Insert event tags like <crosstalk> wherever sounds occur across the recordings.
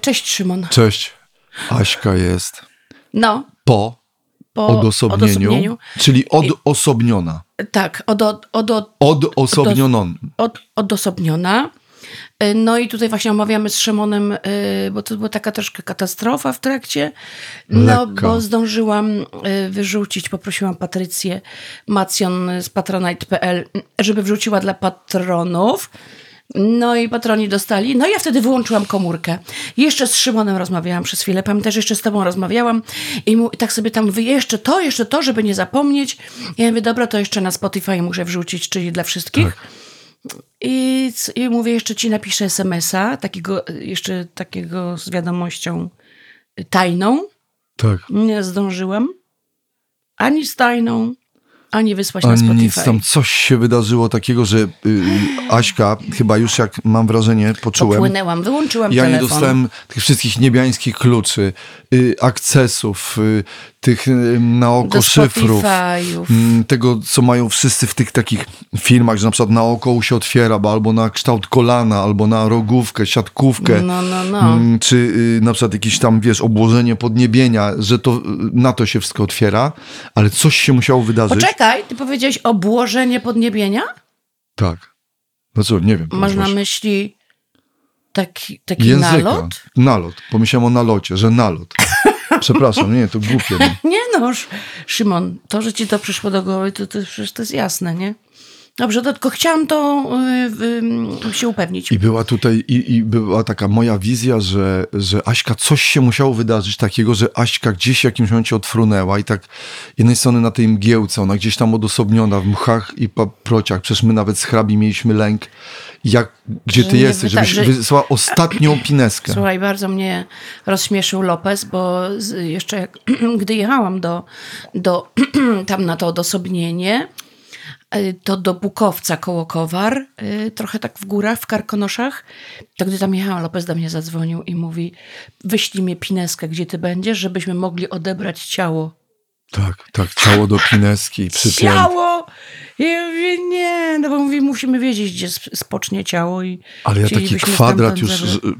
Cześć Szymon. Cześć. Aśka jest No, po, po odosobnieniu, odosobnieniu. czyli odosobniona. Tak, od, od, od, od, Odosobnioną. od, odosobniona. No i tutaj właśnie omawiamy z Szymonem, e, bo to była taka troszkę katastrofa w trakcie. No, Lekka. bo zdążyłam e, wyrzucić, poprosiłam Patrycję Macjon z patronite.pl, żeby wrzuciła dla patronów. No i patroni dostali. No i ja wtedy wyłączyłam komórkę. Jeszcze z Szymonem rozmawiałam przez chwilę. Pamiętasz, jeszcze z tobą rozmawiałam i, mu, i tak sobie tam mówię, jeszcze to, jeszcze to, żeby nie zapomnieć. Ja mówię, dobra, to jeszcze na Spotify muszę wrzucić, czyli dla wszystkich. I, c- I mówię, jeszcze ci napiszę SMS-a, takiego, jeszcze takiego z wiadomością tajną. Tak. Nie zdążyłam. Ani z tajną, ani wysłać na Spotify. nic, tam coś się wydarzyło takiego, że y, Aśka, chyba już jak mam wrażenie, poczułem, Popłynęłam, wyłączyłam ja nie telefon. dostałem tych wszystkich niebiańskich kluczy, y, akcesów, y, tych y, na oko szyfrów. Mm, tego, co mają wszyscy w tych takich filmach, że na przykład na oko się otwiera, bo albo na kształt kolana, albo na rogówkę, siatkówkę. No, no, no. Mm, Czy y, na przykład jakieś tam, wiesz, obłożenie podniebienia, że to y, na to się wszystko otwiera, ale coś się musiało wydarzyć. Poczekaj, ty powiedziałeś obłożenie podniebienia? Tak. No co, nie wiem. Masz na myśli taki, taki Języka. nalot? Nalot. Pomyślałem o nalocie, że nalot. Przepraszam, nie, to głupie. No. <laughs> Nie no, Sz- Szymon, to, że ci to przyszło do głowy, to, to przecież to jest jasne, nie? Dobrze, to tylko chciałam to y, y, się upewnić. I była tutaj, i, i była taka moja wizja, że, że Aśka, coś się musiało wydarzyć takiego, że Aśka gdzieś w jakimś momencie odfrunęła i tak jednej strony na tej mgiełce, ona gdzieś tam odosobniona w mchach i paprociach, przecież my nawet z hrabi mieliśmy lęk, jak, gdzie ty nie jesteś, wyda- żebyś że- wysłała ostatnią <clears throat> pineskę. Słuchaj, bardzo mnie rozśmieszył Lopez, bo jeszcze jak, <clears throat> gdy jechałam do, do <clears throat> tam na to odosobnienie, y, to do Bukowca koło Kowar, y, trochę tak w górach, w Karkonoszach, to gdy tam jechałam, Lopez do mnie zadzwonił i mówi, wyślij mnie pineskę, gdzie ty będziesz, żebyśmy mogli odebrać ciało. Tak, tak, ciało do pineski, przypięte. Ciało! I ja mówię, nie, no bo mówi, musimy wiedzieć, gdzie sp- spocznie ciało i Ale ja taki kwadrat już,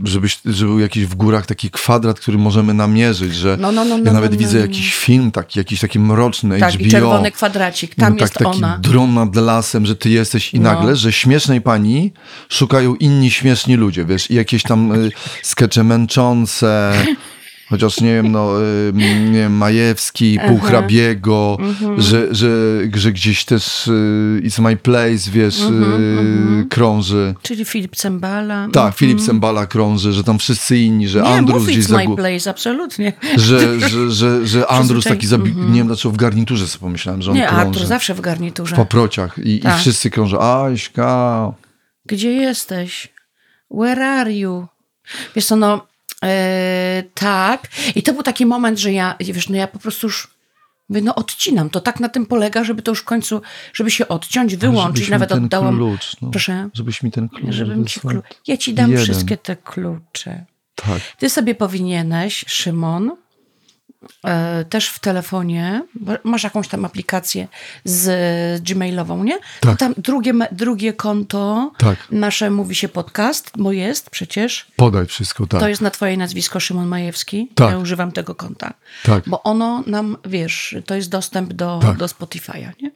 żebyś, żeby był jakiś w górach taki kwadrat, który możemy namierzyć, że No, no, no, ja no, nawet no, widzę no. jakiś film taki, jakiś taki mroczny, Tak, HBO. czerwony kwadracik, tam No jest tak, taki ona. dron nad lasem, że ty jesteś i nagle, że śmiesznej pani szukają inni śmieszni ludzie, wiesz, i jakieś tam y, skecze męczące, chociaż nie wiem, no, nie wiem, Majewski, Półhrabiego, Mhm. że, że, że gdzieś też y, It's My Place, wiesz, Mhm, y, krąży. Czyli Filip Cembala. Tak, Filip Sembala krąży, że tam wszyscy inni, że Nie, Andrus gdzieś It's My. Place, absolutnie. że, <laughs> że, że, że Andrus taki zabi... Nie wiem dlaczego w garniturze sobie pomyślałem, że on Nie, krąży. Artur zawsze w garniturze. w paprociach i, Tak. i wszyscy krążą, Aśka. Gdzie jesteś? Where are you? Wiesz co, no tak. I to był taki moment, że ja, wiesz, no ja po prostu już mówię, no odcinam. To tak na tym polega, żeby to już w końcu, żeby się odciąć, wyłączyć. Żebyś mi Nawet ten oddałam. Klucz, no. Proszę? Żebyś mi ten klucz Żebym ci klu... Ja ci dam Jeden. wszystkie te klucze. Tak. Ty sobie powinieneś, Szymon, e, też w telefonie, masz jakąś tam aplikację z Gmailową, nie? Tak. Tam drugie, drugie konto Tak. nasze mówi się podcast, bo jest przecież. Podaj wszystko, tak. To jest na twoje nazwisko Szymon Majewski. Tak. Ja używam tego konta. Tak. Bo ono nam, wiesz, to jest dostęp do, Tak. do Spotify'a, nie?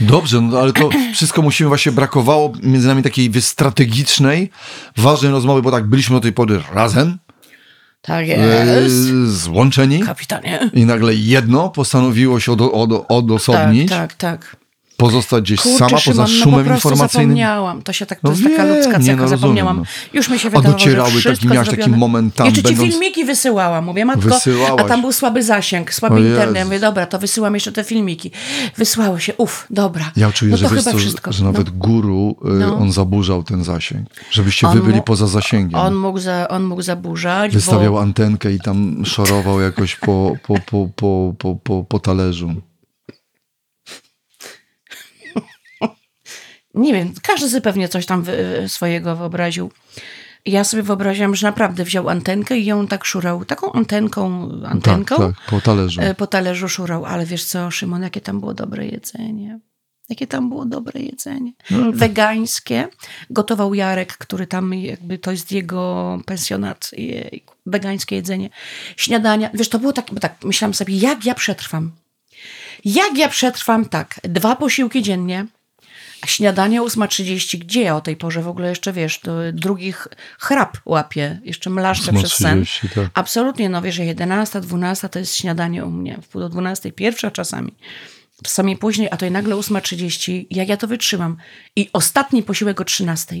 Dobrze, no ale to <clears throat> wszystko musimy właśnie, brakowało między nami takiej strategicznej, ważnej rozmowy, bo tak byliśmy do tej pory razem, Tak e, jest. złączeni Kapitanie. i nagle jedno postanowiło się od, od, Tak, odosobnić, tak, tak. Pozostać gdzieś Kurczę, sama Szymon, poza no po szumem informacyjnym. zapomniałam. To się tak, to No jest taka wiem, ludzka nie, cecha, no rozumiem, zapomniałam. no. Już mi się A wydawało, docierały że taki- miałaś taki moment tam, Jeszcze ci będąc- filmiki wysyłałam. Mówię, matko, Wysyłałaś. a tam był słaby zasięg, słaby O internet. Ja Jezus. mówię, dobra, to wysyłam jeszcze te filmiki. Wysłało się, uff, dobra. Ja czuję, no że, wiesz co, wszystko. że nawet guru, y, No. on zaburzał ten zasięg. Żebyście On wy byli poza zasięgiem. On mógł, za, on mógł zaburzać, Wystawiał bo antenkę i tam szorował jakoś po, po, po, po, po, po, po talerzu. Nie wiem, każdy sobie pewnie coś tam swojego wyobraził. Ja sobie wyobraziłam, że naprawdę wziął antenkę i ją tak szurał, taką antenką, antenką Tak, tak, po talerzu. e, po talerzu szurał. Ale wiesz co, Szymon, jakie tam było dobre jedzenie. Jakie tam było dobre jedzenie. Wegańskie. Gotował Jarek, który tam jakby, to jest jego pensjonat. Wegańskie jedzenie. Śniadania. Wiesz, to było tak, bo tak, myślałam sobie, jak ja przetrwam. Jak ja przetrwam tak, dwa posiłki dziennie, śniadanie 8.30, gdzie ja o tej porze w ogóle jeszcze, wiesz, drugich chrap łapię, jeszcze mlaszczę przez sen. 8:30, tak. Absolutnie, no wiesz, że 11, 12 to jest śniadanie u mnie, w pół do 12, pierwsza czasami, czasami później, a to i nagle 8.30, jak ja to wytrzymam. I ostatni posiłek o 13.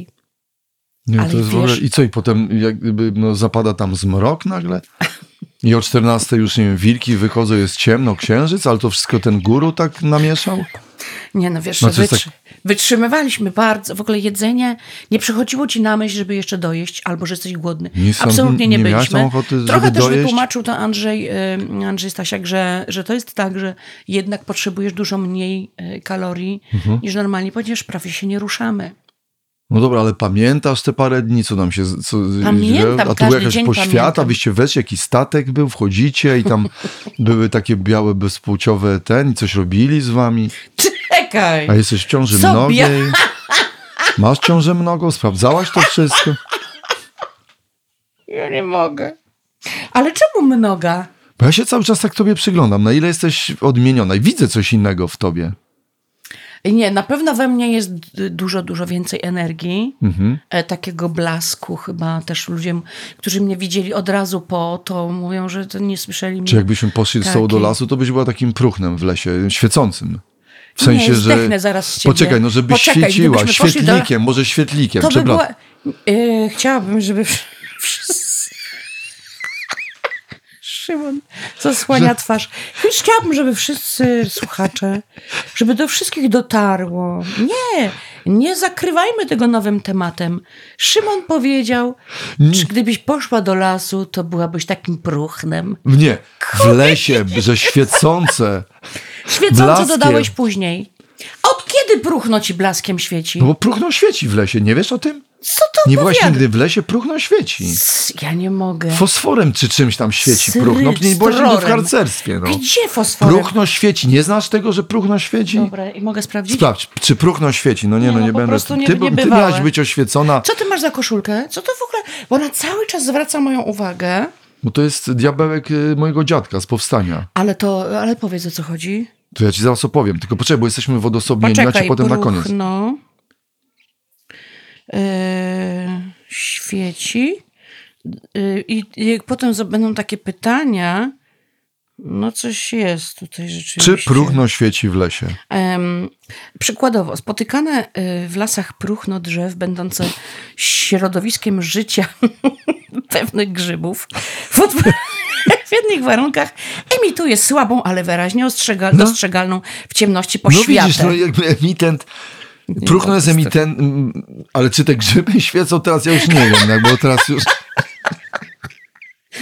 Nie, Ale to jest w ogóle... wiesz- I co, i potem jakby no, zapada tam zmrok nagle? I o 14 już, nie wiem, wilki wychodzą, jest ciemno, księżyc, ale to wszystko ten guru tak namieszał? Nie no, wiesz, jest wytrzy- wytrzymywaliśmy bardzo. W ogóle jedzenie, nie przychodziło ci na myśl, żeby jeszcze dojeść, albo że jesteś głodny. Nie są- Absolutnie nie, nie byliśmy. ochoty, Trochę też dojeść? wytłumaczył to Andrzej, Andrzej Stasiak, że, że to jest tak, że jednak potrzebujesz dużo mniej y, kalorii Mhm. niż normalnie, ponieważ prawie się nie ruszamy. No dobra, ale pamiętasz te parę dni, co tam się... Co, Pamiętam, A to była jakaś poświata, wyście weszli, jakiś statek był, wchodzicie i tam <laughs> były takie białe, bezpłciowe ten i coś robili z wami. Czekaj! A jesteś w ciąży Co, mnogiej. <laughs> Masz ciążę mnogą? Sprawdzałaś to wszystko? Ja nie mogę. Ale czemu mnoga? Bo ja się cały czas tak tobie przyglądam, na ile jesteś odmieniona i widzę coś innego w tobie. Nie, na pewno we mnie jest dużo, dużo więcej energii, Mhm. e, takiego blasku chyba też ludzie, którzy mnie widzieli od razu po, to mówią, że to nie słyszeli mnie. Czy jakbyśmy poszli z tobą do Takiej. lasu, to byś była takim próchnem w lesie, świecącym. W Nie, sensie, że... zdechnę zaraz z ciebie. Poczekaj, no żeby Poczekaj, świeciła, poszli do- świetlikiem, może świetlikiem, To by była... E, chciałabym, żeby wsz- wszyscy... Szymon zasłania twarz. Chciałabym, żeby wszyscy słuchacze, żeby do wszystkich dotarło. Nie, nie zakrywajmy tego nowym tematem. Szymon powiedział, że gdybyś poszła do lasu, to byłabyś takim próchnem. Nie, w lesie, że świecące. Świecąco Blaskiem. dodałeś później. Od kiedy próchno ci blaskiem świeci? No bo próchno świeci w lesie, nie wiesz o tym? Co to Nie byłaś nigdy w lesie, próchno świeci. Ja nie mogę. Fosforem czy czymś tam świeci Syry- próchno. Nie byłaś nigdy w harcerstwie, no. Gdzie fosforem? Próchno świeci. Nie znasz tego, że próchno świeci? Dobra, i mogę sprawdzić? Sprawdź, czy próchno świeci. No nie, Nie, no no nie będę. nie- ty, nie ty miałaś być oświecona, Co ty masz za koszulkę? Co to w ogóle? Bo ona cały czas zwraca moją uwagę. bo to jest diabełek y, mojego dziadka z powstania. Ale to, ale powiedz o co chodzi. To ja ci zaraz opowiem. Tylko poczekaj, bo jesteśmy w odosobnieniu, ja ci Poczekaj, potem na koniec. no. Świeci. Yy, I, I potem będą takie pytania. No coś jest tutaj rzeczywiście. Czy próchno świeci w lesie? Em, przykładowo, spotykane y, w lasach próchno drzew, będące środowiskiem życia <laughs> pewnych grzybów, w odpowiednich <laughs> warunkach emituje słabą, ale wyraźnie ostrzega- No. dostrzegalną w ciemności No poświatę. widzisz, no jakby emitent... Próchno jest mm, ale czy te grzyby świecą teraz? Ja już nie wiem, no, bo teraz już... <laughs>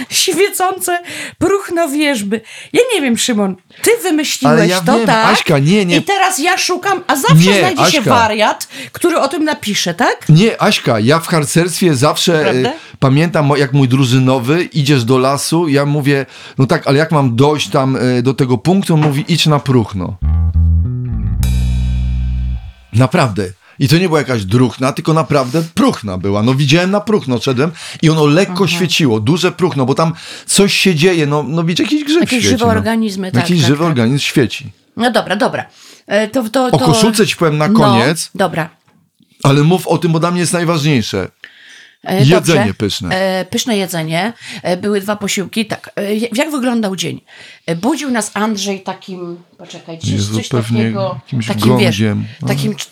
Świecące próchno wierzby. Ja nie wiem, Szymon, ty wymyśliłeś Ale ja to, wiem, tak? Aśka, nie, nie. I teraz ja szukam, a zawsze Nie, znajdzie się Aśka. wariat, który o tym napisze, tak? Nie, Aśka, ja w harcerstwie zawsze Prawda? e, pamiętam, jak mój drużynowy, idziesz do lasu, ja mówię, no tak, ale jak mam dojść tam e, do tego punktu, on mówi, idź na próchno. Naprawdę. I to nie była jakaś druchna, tylko naprawdę próchna była. No widziałem na próchno, szedłem i ono lekko świeciło, duże próchno, bo tam coś się dzieje, no, no widzisz, jakiś grzyb Jakieś świeci. żywe no. organizmy, tak, Jakiś tak, żywy tak. organizm świeci. No dobra, dobra. E, To, to, O to... koszulce ci powiem na No, koniec, dobra. ale mów o tym, bo dla mnie jest najważniejsze. E, Jedzenie dobrze. pyszne. E, pyszne jedzenie. E, były dwa posiłki. Tak. Jak wyglądał dzień? Budził nas Andrzej takim. Poczekaj, coś, coś takiego. jakimś takim wiesz, takim. <laughs>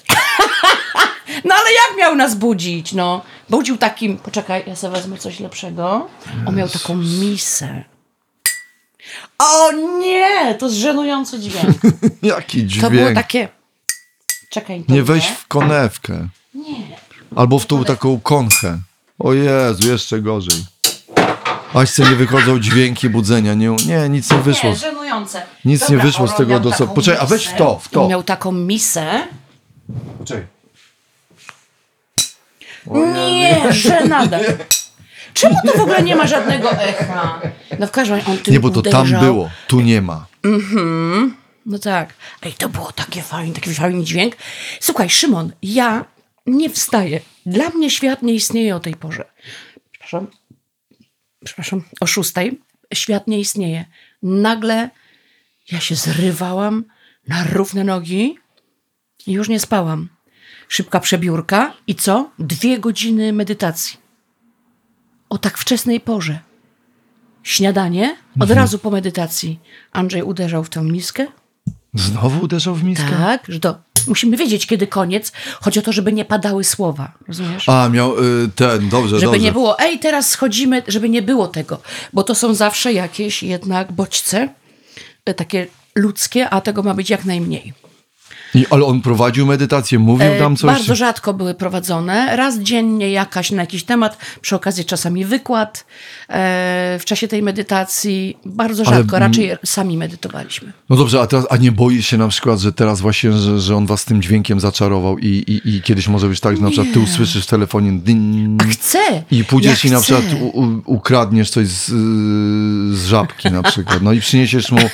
No ale jak miał nas budzić? No, budził takim. Poczekaj, ja sobie wezmę coś lepszego. On miał taką misę. O nie! To jest żenujący dźwięk. <laughs> Jaki dźwięk. To było takie. Czekaj, Nie weź w konewkę. Nie. Albo w tą taką konchę. O Jezu, jeszcze gorzej. Aśce nie wychodzą dźwięki budzenia. Nie, nie nic nie wyszło. Nie, żenujące. Nic nie Dobra, wyszło z tego do sobie. Poczekaj, a weź w to, w to. Miał taką misę. Poczekaj. Nie, żenada. <laughs> Czemu to w ogóle nie ma żadnego echa? No w każdym razie on tym Nie, bo to tam uderzał. było. Tu nie ma. No tak. Ej, to było takie fajne, taki fajny dźwięk. Słuchaj, Szymon, ja nie wstaję. Dla mnie świat nie istnieje o tej porze. Przepraszam. Przepraszam, o szóstej. Świat nie istnieje. Nagle ja się zrywałam na równe nogi i już nie spałam. Szybka przebiórka i co? Dwie godziny medytacji. O tak wczesnej porze. Śniadanie, od razu po medytacji. Andrzej uderzał w tę miskę. Znowu uderzał w miskę? Tak, że to musimy wiedzieć, kiedy koniec. Chodzi o to, żeby nie padały słowa. Rozumiesz? A, miał y, ten, dobrze, żeby dobrze. nie było, ej, teraz schodzimy, żeby nie było tego. Bo to są zawsze jakieś jednak bodźce, e, takie ludzkie, a tego ma być jak najmniej. I, ale on prowadził medytację, mówił tam coś? E, Bardzo rzadko były prowadzone. Raz dziennie jakaś na jakiś temat, przy okazji czasami wykład. E, w czasie tej medytacji bardzo Ale rzadko, m- raczej sami medytowaliśmy. No dobrze, a, teraz, a nie boisz się na przykład, że teraz właśnie, że, że on was tym dźwiękiem zaczarował i, i, i kiedyś może być tak, że na przykład ty usłyszysz w telefonie dyn, A chcę! i pójdziesz ja i na przykład u, u, ukradniesz coś z, z żabki na przykład, no i przyniesiesz mu <laughs>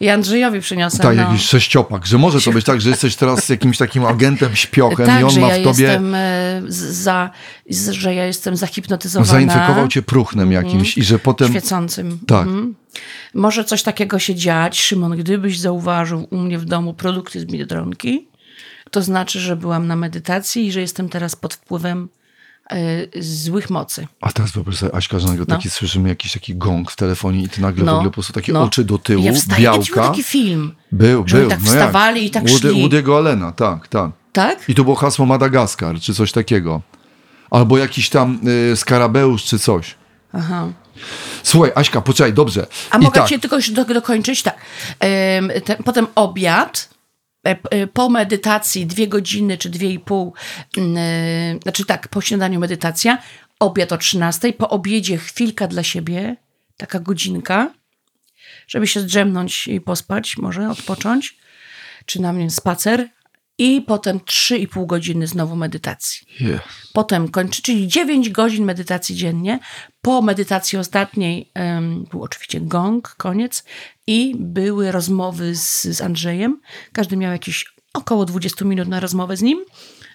I Andrzejowi przyniosę. tak, no. jakiś sześciopak, że może to być tak, że jesteś teraz jakimś takim agentem śpiochem Tak, i on ma ja w tobie, jestem e, za, że ja jestem zahipnotyzowana. zainfekował cię próchnem jakimś i że potem, Świecącym. tak, Może coś takiego się dziać, Szymon, gdybyś zauważył u mnie w domu produkty z Biedronki, to znaczy, że byłam na medytacji i że jestem teraz pod wpływem e, złych mocy. A teraz wyobraź sobie, Aśka, że nagle No. taki słyszymy jakiś taki gong w telefonie i ty nagle w No, ogóle po prostu takie no. oczy do tyłu, Ja wstaję, białka. taki film, Był, był. tak no jak? wstawali i tak Woody, szli. Woody'ego Allena, tak, tak. tak? I to było hasło Madagaskar, czy coś takiego. Albo jakiś tam y, skarabeusz, czy coś. Aha. Słuchaj, Aśka, poczekaj, dobrze. A I mogę tak, cię tylko dokończyć? Tak. Em, te, potem obiad. E, e, Po medytacji dwie godziny czy dwie i pół, mm, e, znaczy tak, po śniadaniu medytacja, obiad o 13, po obiedzie chwilka dla siebie, taka godzinka, żeby się zdrzemnąć i pospać, może odpocząć, czy na mnie spacer i potem trzy i pół godziny znowu medytacji. Je. Potem kończy, czyli 9 godzin medytacji dziennie. Po medytacji ostatniej em, był oczywiście gong, koniec i były rozmowy z, z Andrzejem. Każdy miał jakieś około 20 minut na rozmowę z nim,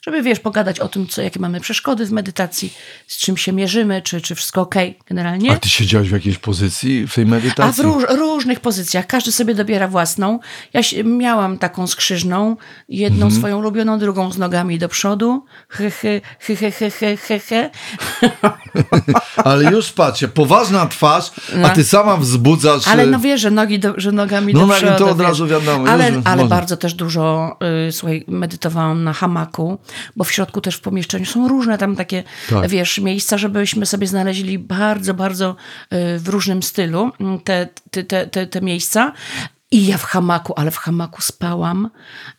żeby wiesz, pogadać o tym, co, jakie mamy przeszkody w medytacji, z czym się mierzymy, czy, czy wszystko ok generalnie. A ty siedziałeś w jakiejś pozycji w tej A w medytacji? róż, różnych pozycjach, każdy sobie dobiera własną. Ja się, miałam taką skrzyżną, jedną Mhm. swoją ulubioną, drugą z nogami do przodu. He, he, he, he, he, he. Ale już patrzę, poważna twarz, a ty sama wzbudzasz... No. Ale y, no wiesz, że nogi do, że nogami No, do no, przodu. to od razu wiadomo, Ale, ale bardzo też dużo, y, słuchaj, medytowałam na hamaku, bo w środku też w pomieszczeniu są różne tam takie, Tak. wiesz, miejsca, żebyśmy sobie znaleźli bardzo, bardzo y, w różnym stylu mm, te, te, te, te, te miejsca. I ja w hamaku, ale w hamaku spałam,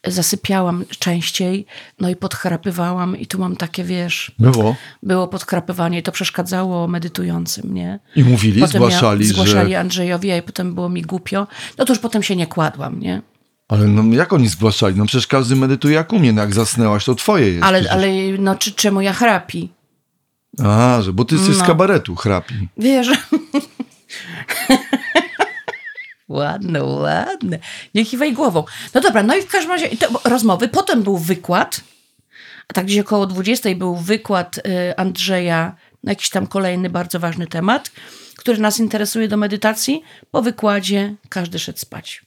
zasypiałam częściej, no i podchrapywałam i tu mam takie, wiesz, Było. było podchrapywanie i to przeszkadzało medytującym, nie? I mówili, Potem zgłaszali, ja, zgłaszali że... Andrzejowi, a potem było mi głupio. No to już potem się nie kładłam, nie? Ale no, jak oni zgłaszali? No przecież każdy medytuje jak umie, no jak zasnęłaś, to twoje jest. Ale, przecież. ale no czy, czemu ja chrapi? A, że bo ty jesteś z No. kabaretu, chrapi. Wiesz... <laughs> ładne, ładne. Nie kiwaj głową. No dobra, no i w każdym razie to, rozmowy. Potem był wykład. A tak gdzieś około 20 był wykład y, Andrzeja na jakiś tam kolejny bardzo ważny temat, który nas interesuje do medytacji. Po wykładzie każdy szedł spać.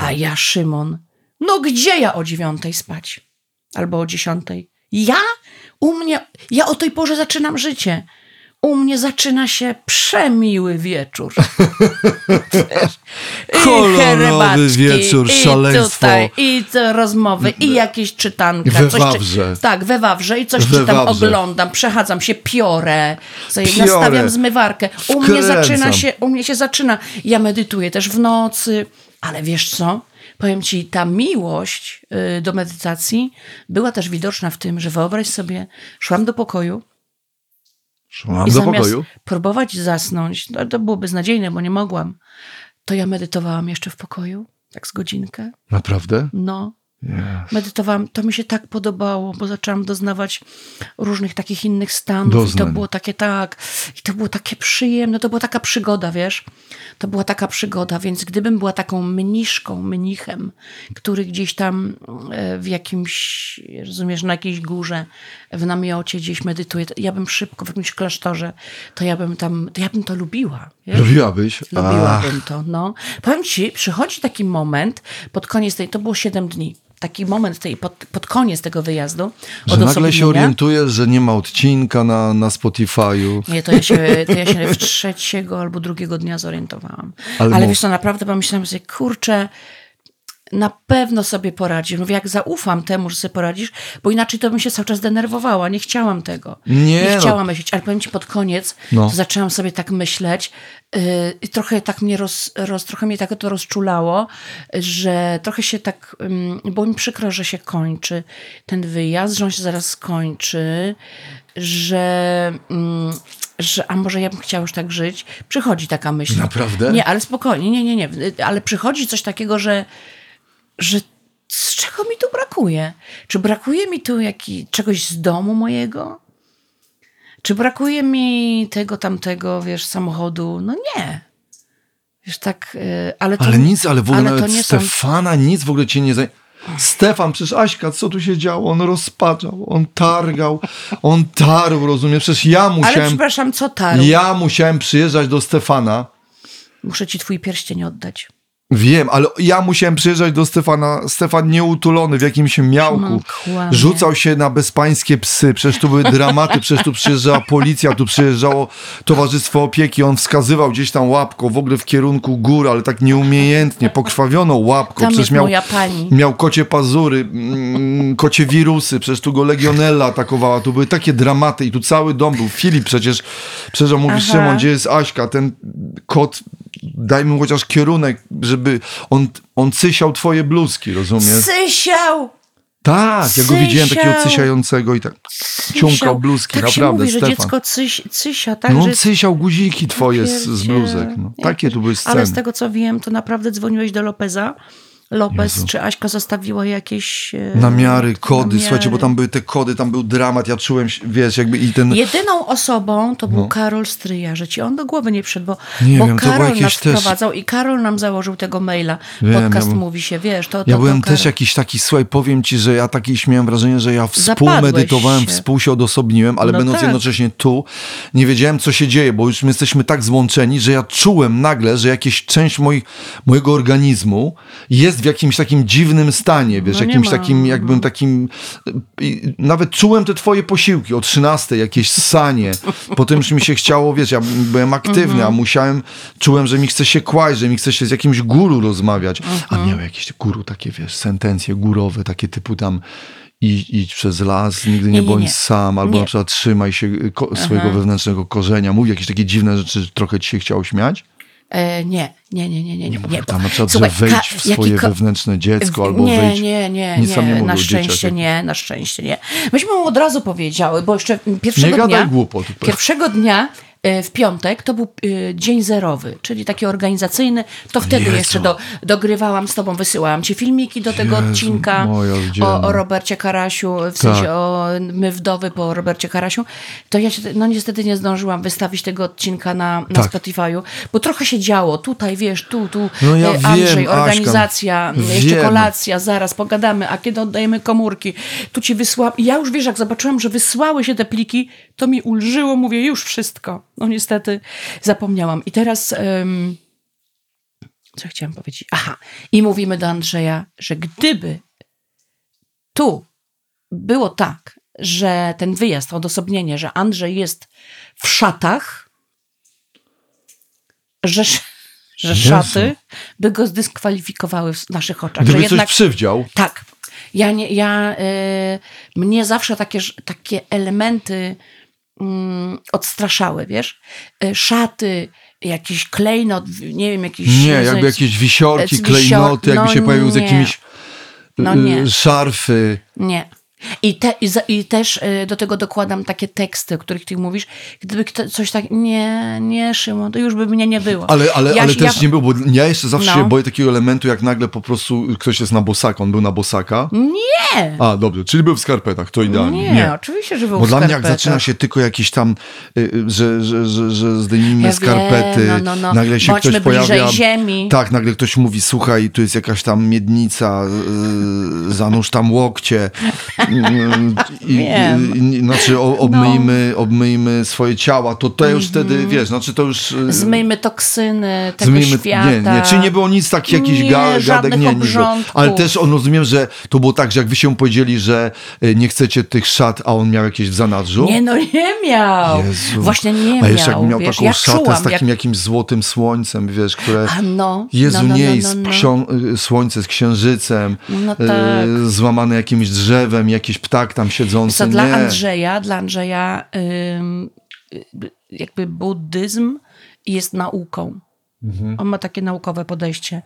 A ja, Szymon, no gdzie ja o dziewiątej spać? Albo o dziesiątej? Ja? U mnie, ja o tej porze zaczynam życie. U mnie zaczyna się przemiły wieczór. <laughs> Kolorowy wieczór, i szaleństwo. Tutaj, I rozmowy, i jakieś czytanka. We coś, Wawrze. tak, we Wawrze. I coś We czytam, Wawrze. oglądam, przechadzam się, piorę, sobie Piorę. nastawiam zmywarkę. U mnie zaczyna się, u mnie się zaczyna. Ja medytuję też w nocy, ale wiesz co? Powiem ci, ta miłość y, do medytacji była też widoczna w tym, że wyobraź sobie, szłam do pokoju, Szłam i do zamiast pokoju. próbować zasnąć, to, to było beznadziejne, bo nie mogłam, to ja medytowałam jeszcze w pokoju, tak z godzinkę. Naprawdę? No. Yes. Medytowałam, to mi się tak podobało, bo zaczęłam doznawać różnych takich innych stanów. Doznań. I to było takie tak, i to było takie przyjemne, to była taka przygoda, wiesz? To była taka przygoda, więc gdybym była taką mniszką, mnichem, który gdzieś tam e, w jakimś, rozumiesz, na jakiejś górze, w namiocie gdzieś medytuje, ja bym szybko w jakimś klasztorze, to ja bym tam, to ja bym to lubiła. Wiesz? Lubiłabyś? Ach, Lubiłabym to, no. Powiem ci, przychodzi taki moment pod koniec tej, to było 7 dni, taki moment tej, pod, pod koniec tego wyjazdu. że nagle się orientujesz, że nie ma odcinka na, na Spotify'u. Nie, to ja, się, to ja się w trzeciego albo drugiego dnia zorientowałam. Ale Ale, wiesz co, naprawdę pomyślałam sobie, kurczę, na pewno sobie poradzisz. Mówię, jak zaufam temu, że sobie poradzisz, bo inaczej to bym się cały czas denerwowała. Nie chciałam tego. Nie, no. chciałam myśleć, ale powiem ci pod koniec, No. zaczęłam sobie tak myśleć yy, i trochę tak mnie roz, roz, trochę mnie tak to rozczulało, że trochę się tak, bo mi przykro, że się kończy ten wyjazd, że on się zaraz skończy, że, mm, że a może ja bym chciała już tak żyć. Przychodzi taka myśl. Naprawdę? Nie, ale spokojnie, nie, nie, nie, ale przychodzi coś takiego, że że z czego mi tu brakuje? Czy brakuje mi tu jaki, czegoś z domu mojego? Czy brakuje mi tego, tamtego, wiesz, samochodu? No nie. Wiesz, tak, y, ale to... Ale nic, ale w ogóle ale nawet nie są- Stefana nic w ogóle cię nie zaj... Stefan, przecież Aśka, co tu się działo? On rozpaczał, on targał, on tarł, rozumiesz? Przecież ja Ale musiałem, przepraszam, co taru? ja musiałem przyjeżdżać do Stefana. Muszę ci twój pierścień oddać. Wiem, ale ja musiałem przyjeżdżać do Stefana. Stefan nieutulony w jakimś miałku. No. Rzucał się na bezpańskie psy. Przecież tu były dramaty. Przecież tu przyjeżdżała policja, tu przyjeżdżało Towarzystwo Opieki. On wskazywał gdzieś tam łapką w ogóle w kierunku gór, ale tak nieumiejętnie, pokrwawioną łapką. Tam Przecież miał, miał kocie pazury, mm, kocie wirusy. Przecież tu go legionella atakowała. Tu były takie dramaty i tu cały dom był. Filip przecież, przecież on mówi, Aha. Szymon, gdzie jest Aśka? Ten kot daj mu chociaż kierunek, żeby on, on cysiał twoje bluzki, rozumiesz? Sysiał! Tak, ja go widziałem takiego Cysiał. cysiającego i tak Cysiał. ciąkał bluzki, tak naprawdę, się mówi, że Stefan. dziecko cyś, cysia, tak? No że on cysiał guziki twoje z, z bluzek. No. Takie tu były sceny. Ale z tego co wiem, to naprawdę dzwoniłeś do Lopeza. Lopez, Jezu. czy Aśka zostawiła jakieś... e, Namiary, kody, namiary. słuchajcie, bo tam były te kody, tam był dramat, ja czułem, wiesz, jakby i ten... Jedyną osobą to był Karol Stryja, że ci on do głowy nie przyszedł, bo, No. Nie bo wiem, to Karol jakieś nas też- wprowadzał i Karol nam założył tego maila. Wiem, Podcast ja byłem- mówi się, wiesz, to, to Ja byłem to Karol. też jakiś taki, słuchaj, powiem ci, że ja taki miałem wrażenie, że ja współmedytowałem, się. współ się odosobniłem, ale No będąc tak. jednocześnie tu, nie wiedziałem, co się dzieje, bo już my jesteśmy tak złączeni, że ja czułem nagle, że jakaś część moi, mojego organizmu jest w jakimś takim dziwnym stanie, wiesz, No jakimś ma, takim, jakbym no. takim, nawet czułem te twoje posiłki o 13, jakieś sanie, potem już mi się chciało, wiesz, ja byłem aktywny, Mhm. a musiałem, czułem, że mi chce się kłaść, że mi chce się z jakimś guru rozmawiać, a Mhm. miał jakieś guru takie, wiesz, sentencje górowe, takie typu tam idź, idź przez las, nigdy nie, Nie, nie, bądź nie. sam, albo Nie. na przykład trzymaj się swojego wewnętrznego korzenia, mówi jakieś takie dziwne rzeczy, że trochę ci się chciało śmiać. E, nie, nie, nie, nie, nie. nie, nie. Tam na przykład, Słuchaj, ka- w swoje wewnętrzne dziecko, albo nie, wejdź... nie, nie, nie nie, na szczęście nie, na szczęście nie. Myśmy mu od razu powiedziały, bo jeszcze pierwszego Nie gadaj dnia, głupot. pierwszego dnia e, w piątek to był e, dzień zerowy, czyli taki organizacyjny, to wtedy Jezu. jeszcze do, dogrywałam z tobą, wysyłałam ci filmiki do tego Jezu, odcinka o, o Robercie Karasiu, w sensie Tak. o My wdowy po Robercie Karasiu, to ja się, no niestety nie zdążyłam wystawić tego odcinka na, na Tak. Spotify'u, bo trochę się działo, tutaj wiesz, tu, tu, No ja e, wiem, Andrzej, Aśka. organizacja, jeszcze Wiem. kolacja, zaraz pogadamy, a kiedy oddajemy komórki, tu ci wysłałam. Ja już wiesz, jak zobaczyłam, że wysłały się te pliki, to mi ulżyło, mówię, już wszystko. No niestety zapomniałam. I teraz. em, co chciałam powiedzieć? Aha, i mówimy do Andrzeja, że gdyby tu było tak, że ten wyjazd, odosobnienie, że Andrzej jest w szatach, że, że Jezu. szaty by go zdyskwalifikowały w naszych oczach. Gdyby że coś przywdział, tak. Ja, nie, ja y, mnie zawsze takie, takie elementy mm, odstraszały, wiesz? Y, szaty, jakiś klejnot, nie wiem, jakiś... nie, jakby jakieś wisiorki, z wisior- klejnoty, jakby no się pojawił z jakimiś No y, nie. szarfy. Nie. I, te, i, za, I też y, do tego dokładam takie teksty, o których ty mówisz. Gdyby kto, coś tak, nie, nie, Szymon, to już by mnie nie było. Ale, ale, Ja- ale też ja- nie było, bo ja jeszcze zawsze No. się boję takiego elementu, jak nagle po prostu ktoś jest na bosaka, on był na bosaka. Nie, A, dobrze, czyli był w skarpetach, to idealnie. nie, oczywiście, że był Bo w dla mnie jak skarpetach. zaczyna się tylko jakiś tam, y, y, że, że, że, że zdejmijmy Ja skarpety, no, no, no. nagle się Bądźmy ktoś pojawia. ziemi. Tak, nagle ktoś mówi, słuchaj, tu jest jakaś tam miednica, y, zanurz tam łokcie. I, Wiem. No. i, i, znaczy obmyjmy, obmyjmy swoje ciała, to to już Mhm. wtedy, wiesz, znaczy to już... y, Zmyjmy toksyny tego Zmyjmy, świata. nie, nie, czy nie było nic takich jakichś Nie, ga, gadek, nie, nie. Ale też on rozumiem, że to było tak, że jak wy się powiedzieli, że y, nie chcecie tych szat, a on miał jakieś w zanadrzu. Nie, no nie miał. Jezu. Właśnie nie A jeszcze jak miał. miał wiesz, taką ja szatę czułam, z takim jak... jakimś złotym słońcem, wiesz, które... A no, Jezu, no, no, nie, no, no, z no. ksią- y, słońce z księżycem, No tak. złamane jakimś drzewem, jakiś ptak tam siedzący, Co nie. dla Andrzeja, dla Andrzeja jakby buddyzm jest nauką. Mhm. On ma takie naukowe podejście.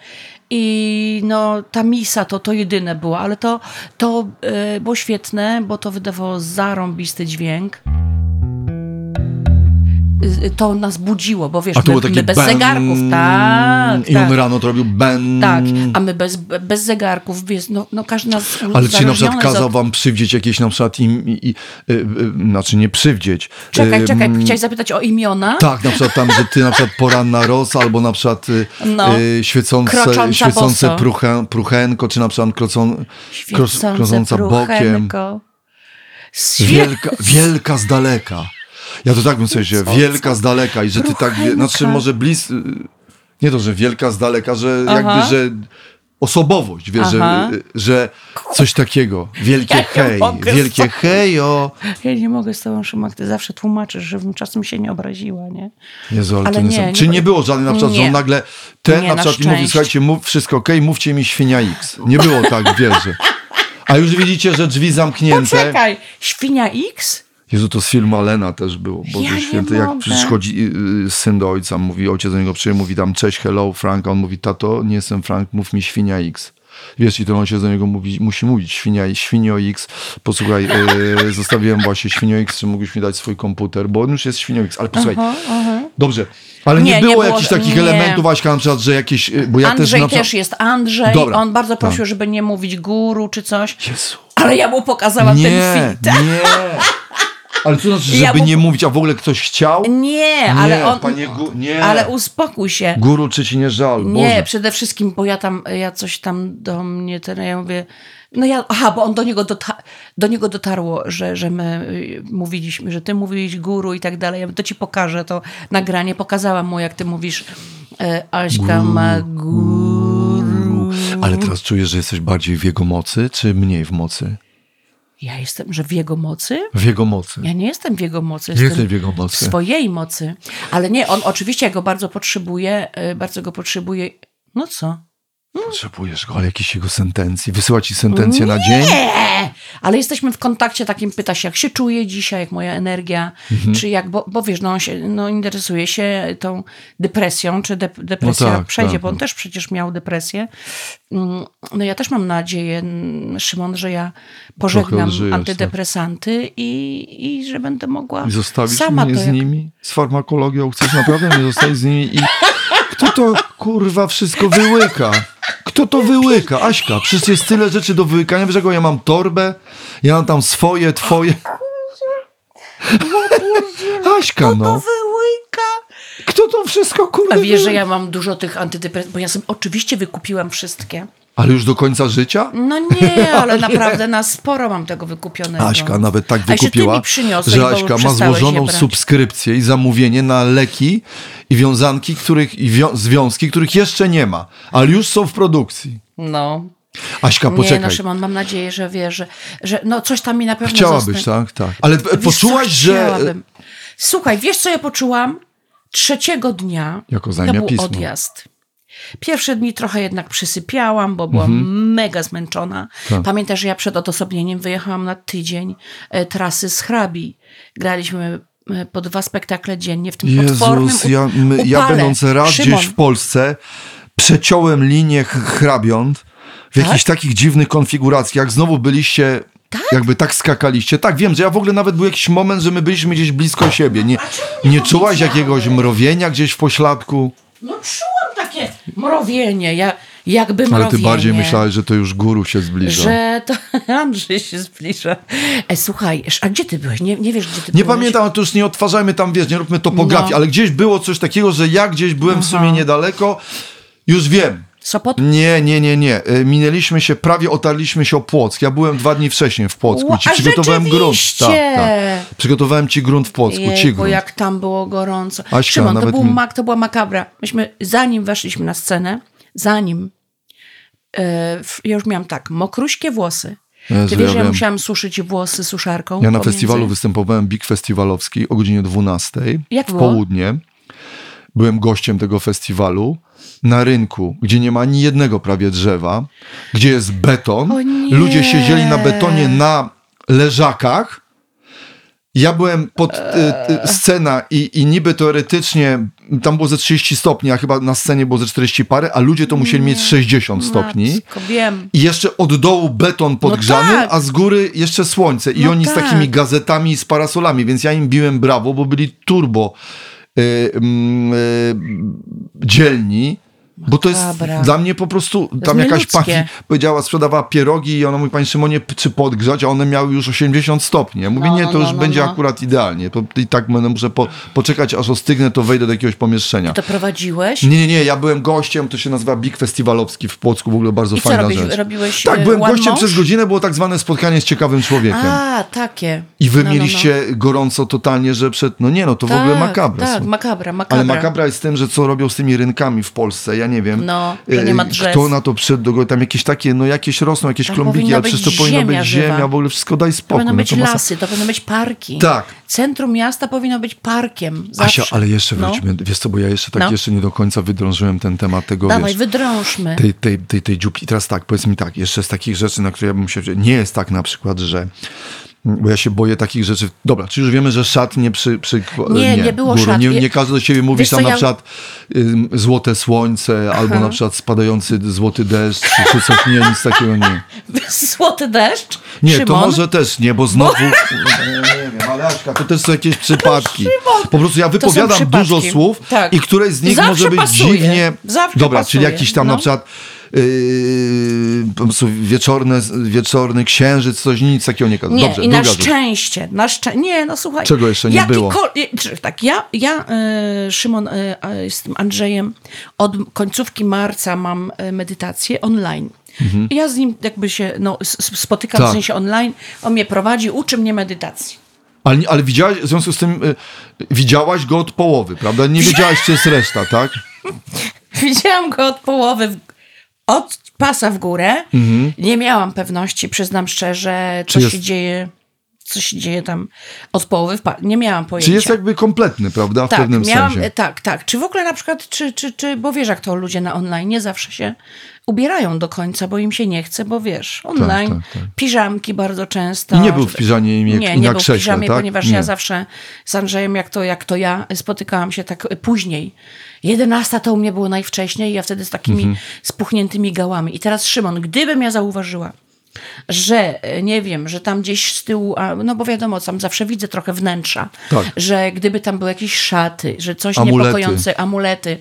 I no, ta misa to, to jedyne było, ale to, to y, było świetne, bo to wydawało zarąbisty dźwięk. Y, To nas budziło, bo wiesz, my, my bez ben, zegarków, tak, I on tak. rano to robił ben. Tak, a my bez, bez zegarków, wiesz, no, no każdy nas Ale czy na przykład kazał od- wam przywdzieć jakieś na przykład im, i, i, y, y, znaczy nie przywdzieć. Czekaj, czekaj, chciałeś zapytać o imiona? Tak, na przykład tam, że ty na przykład poranna rosa, albo na przykład y, No. y, świecące, świecące pruchenko, czy na przykład krocą, kros, krocąca bokiem. Wielka, wielka z daleka. Ja to tak bym sobie wziął, wielka z daleka i że ty tak, wie- znaczy może blis... Nie to, że wielka z daleka, że Aha. jakby, że osobowość, wiesz, że, że coś takiego. Wielkie Ja hej, wielkie z- hejo. Ja nie mogę z tobą, Szymak, ty zawsze tłumaczysz, żebym czasem się nie obraziła, nie? Jezu, ale, Ale to nie, nie, nie Czy nie było żadnej na przykład, że Nie. on nagle ten Nie, na na przykład i mówi, słuchajcie, mów, wszystko okej, mówcie mi świnia X. Nie było tak, wiesz, że... A już widzicie, że drzwi zamknięte. Poczekaj, Świnia X? Jezu, to z filmu Alena też było. Boże Ja nie święty, jak przychodzi y, y, syn do ojca, mówi, ojciec do niego przyjdzie, mówi tam, cześć, hello, Frank, a on mówi, tato, nie jestem Frank, mów mi świnia X. Wiesz, i ten ojciec do niego mówi, musi mówić, świnia, świnio X, posłuchaj, y, <laughs> zostawiłem właśnie świnio X, czy mógłbyś mi dać swój komputer, bo on już jest świnio X, ale posłuchaj, Aha, aha. dobrze, ale nie, Nie, nie było było, jakichś takich nie. elementów, Aśka, na przykład, że jakieś, bo ja Andrzej też też, na przykład... jest Andrzej. Dobra, On bardzo prosił, tak. żeby nie mówić guru czy coś. Jezu. Ale ja mu pokazałam Nie, ten film. nie. <laughs> Ale co znaczy, Ja żeby mu- nie mówić, a w ogóle ktoś chciał? Nie, ale nie, on... panie nie. Ale uspokój się. Guru, czy ci nie żal? Nie, Boże. przede wszystkim, bo ja tam, ja coś tam do mnie, ten, ja mówię, no ja, aha, bo on do niego, dota, do niego dotarło, że, że my y, mówiliśmy, że ty mówiłeś guru i tak dalej. Ja to ci pokażę to nagranie. Pokazałam mu, jak ty mówisz, e, Aśka ma guru. Ale teraz czujesz, że jesteś bardziej w jego mocy, czy mniej w mocy? Ja jestem, że w jego mocy? W jego mocy. Ja nie jestem w jego mocy. Nie Jestem w jego w mocy. swojej mocy. Ale nie, on oczywiście, ja go bardzo potrzebuje, y, bardzo go potrzebuje. No co? Potrzebujesz go, ale jakieś jego sentencji. Wysyła ci sentencję na dzień? Nie! Ale jesteśmy w kontakcie takim, pyta się, jak się czuję dzisiaj, jak moja energia, Mhm. czy jak, bo, bo wiesz, no, on się, no, interesuje się tą depresją, czy dep- depresja No tak, przejdzie, tak. bo on też przecież miał depresję. Mm, No ja też mam nadzieję, Szymon, że ja pożegnam odżyjesz, tak. antydepresanty i, i że będę mogła I zostawisz sama mnie to z jak- nimi? Z farmakologią? Chcesz naprawdę mnie zostawić z nimi? I kto to, kurwa, wszystko wyłyka? Kto to wyłyka? Aśka, przecież jest tyle rzeczy do wyłykania. Wiesz, ja mam torbę? Ja mam tam swoje, twoje... Aśka, To no. wyłyka! Kto to wszystko, kurwa, A wiesz, że ja mam dużo tych antydepresantów, bo ja sobie oczywiście wykupiłam wszystkie. Ale już do końca życia? No nie, <laughs> ale naprawdę na sporo mam tego wykupionego. Aśka nawet tak wykupiła, że Aśka ma złożoną subskrypcję i zamówienie na leki i wiązanki, których, i wią- związki, których jeszcze nie ma, ale już są w produkcji. No. Aśka, Nie, poczekaj. no Szymon, mam nadzieję, że wiesz, że, że no coś tam mi na pewno Chciałabyś, zostanie. tak? Tak. Ale Wiesz poczułaś, że... chciałabym. Słuchaj, wiesz co ja poczułam? Trzeciego dnia Jako to był pismo. odjazd. Pierwsze dni trochę jednak przysypiałam, bo byłam mega zmęczona. Tak. Pamiętasz, że ja przed odosobnieniem wyjechałam na tydzień e, trasy z hrabi. Graliśmy e, po dwa spektakle dziennie w tym potwornym Jezus, u- ja, my, ja będąc raz Szymon, gdzieś w Polsce, przeciąłem linię hrabiąt w jakichś takich dziwnych konfiguracjach. Znowu byliście Tak? Jakby tak skakaliście. Tak, wiem, że ja w ogóle nawet był jakiś moment, że my byliśmy gdzieś blisko siebie. Nie, nie czułaś jakiegoś mrowienia gdzieś w pośladku? No czułam mrowienie, ja, jakby Ale mrowienie. ty bardziej myślałeś, że to już guru się zbliża. Że to <laughs> Andrzej się zbliża. E, słuchaj, a gdzie ty byłeś? Nie, nie wiesz, gdzie ty Nie byłeś? pamiętam, to już nie odtwarzajmy tam, wiesz, nie róbmy topografii, No. ale gdzieś było coś takiego, że ja gdzieś byłem w sumie niedaleko. Już wiem. Sopot? Nie, nie, nie, nie. E, Minęliśmy się, prawie otarliśmy się o Płock. Ja byłem dwa dni wcześniej w Płocku Ła, i ci przygotowałem grunt. Tak, tak. Przygotowałem ci grunt w Płocku, ci Jejku, grunt. jak tam było gorąco. Aśka, Szymon, to, był mi- mak, to była makabra. Myśmy, zanim weszliśmy na scenę, zanim, e, ja już miałam tak, mokruśkie włosy. Jezu, Ty wiesz, ja że ja musiałam suszyć włosy suszarką. Ja na pomiędzy- festiwalu występowałem Big Festiwalowski o godzinie 12 Jak w było? południe. Byłem gościem tego festiwalu na rynku, gdzie nie ma ani jednego prawie drzewa, gdzie jest beton. Nie. Ludzie siedzieli na betonie na leżakach. Ja byłem pod y, y, scena i, i niby teoretycznie tam było ze 30 stopni, a chyba na scenie było ze 40 parę, a ludzie to musieli mieć 60 stopni. Matko, wiem. I jeszcze od dołu beton podgrzany, tak. a z góry jeszcze słońce. I No oni z tak. takimi gazetami i z parasolami, więc ja im biłem brawo, bo byli turbo mm, dzielni. Bo to jest Makabra. dla mnie po prostu, tam jakaś pani powiedziała, sprzedawała pierogi i ona mówi, panie Szymonie, czy podgrzać, a one miały już 80 stopni. Ja mówię, No, nie, no, to już no, no, będzie no. akurat idealnie. I tak będę muszę po, poczekać, aż ostygnę, to wejdę do jakiegoś pomieszczenia. To prowadziłeś? Nie, nie, nie, ja byłem gościem, to się nazywa Big Festiwalowski w Płocku, w ogóle bardzo I fajna robisz, rzecz. robiłeś Tak, e, byłem gościem mąż? przez godzinę, było tak zwane spotkanie z ciekawym człowiekiem. A, takie. I wy No, no, no. mieliście gorąco totalnie, że przed, no nie no, to w ogóle Tak, makabra. Tak, są. makabra, makabra. Ale makabra jest tym, że co robią z tymi rynkami w Polsce, ja nie wiem. No, że nie ma e, drzew. Kto na to przyszedł, do- tam jakieś takie, no jakieś rosną, jakieś klombiki, ale przecież to powinno ziemia być żywa. ziemia, w ogóle wszystko daj To spokój. powinny no być to masa- lasy, to powinny być parki. Tak. Centrum miasta powinno być parkiem. Zawsze. Asia, ale jeszcze No. wróćmy, wiesz co, bo ja jeszcze tak No. jeszcze nie do końca wydrążyłem ten temat tego, Dawaj, wiesz, wydrążmy. tej, tej, tej, tej dziupli. Teraz tak, powiedz mi tak, jeszcze z takich rzeczy, na które ja bym się... Nie jest tak na przykład, że... Bo ja się boję takich rzeczy. Dobra, czy już wiemy, że szat nie przy... przy Nie, nie było góro. szat. Nie, nie każdy do siebie mówi Wiesz tam na ja- przykład ym, złote słońce, albo na przykład spadający złoty deszcz, czy, czy coś. Nie, nic takiego nie. Złoty deszcz? Nie, Szymon? to może też nie, bo znowu... Nie, nie wiem, ale Aśka, to też są jakieś przypadki. Po prostu ja wypowiadam dużo słów Tak. i któreś z nich Zawsze może być pasuje. dziwnie... Zawsze Dobra, pasuje. czyli jakiś tam No. na przykład yy, po prostu wieczorne, wieczorny księżyc, coś, nic takiego nie. Nie, Dobrze, i na szczęście, na szczę... Nie, no słuchaj. Czego jeszcze nie było? Tak, ja, ja e, Szymon, e, z tym Andrzejem od końcówki marca mam e, medytację online. I ja z nim jakby się no, spotykam Mhm. Tak. w sensie online. On mnie prowadzi, uczy mnie medytacji. Ale, ale widziałaś, w związku z tym, y, widziałaś go od połowy, prawda? Nie wiedziałaś, czy jest reszta, tak? <laughs> Widziałam go od połowy, od pasa w górę. Mhm. Nie miałam pewności, przyznam szczerze, co jest- się dzieje. Co się dzieje tam od połowy Nie miałam pojęcia. Czy jest jakby kompletny, prawda? W tak, pewnym miałam, sensie. tak, tak. Czy w ogóle na przykład, czy, czy, czy, bo wiesz, jak to ludzie na online nie zawsze się ubierają do końca, bo im się nie chce, bo wiesz, online, tak, tak. piżamki bardzo często. I nie był w piżamie jak- Nie, na nie był w piżamie, tak? ponieważ Nie. ja zawsze z Andrzejem, jak to, jak to ja, spotykałam się tak później. 11 to u mnie było najwcześniej i ja wtedy z takimi Mhm. spuchniętymi gałami. I teraz Szymon, gdybym ja zauważyła, że e, nie wiem, że tam gdzieś z tyłu, no bo wiadomo, tam zawsze widzę trochę wnętrza, Tak. że gdyby tam były jakieś szaty, że coś Amulety. niepokojące, amulety,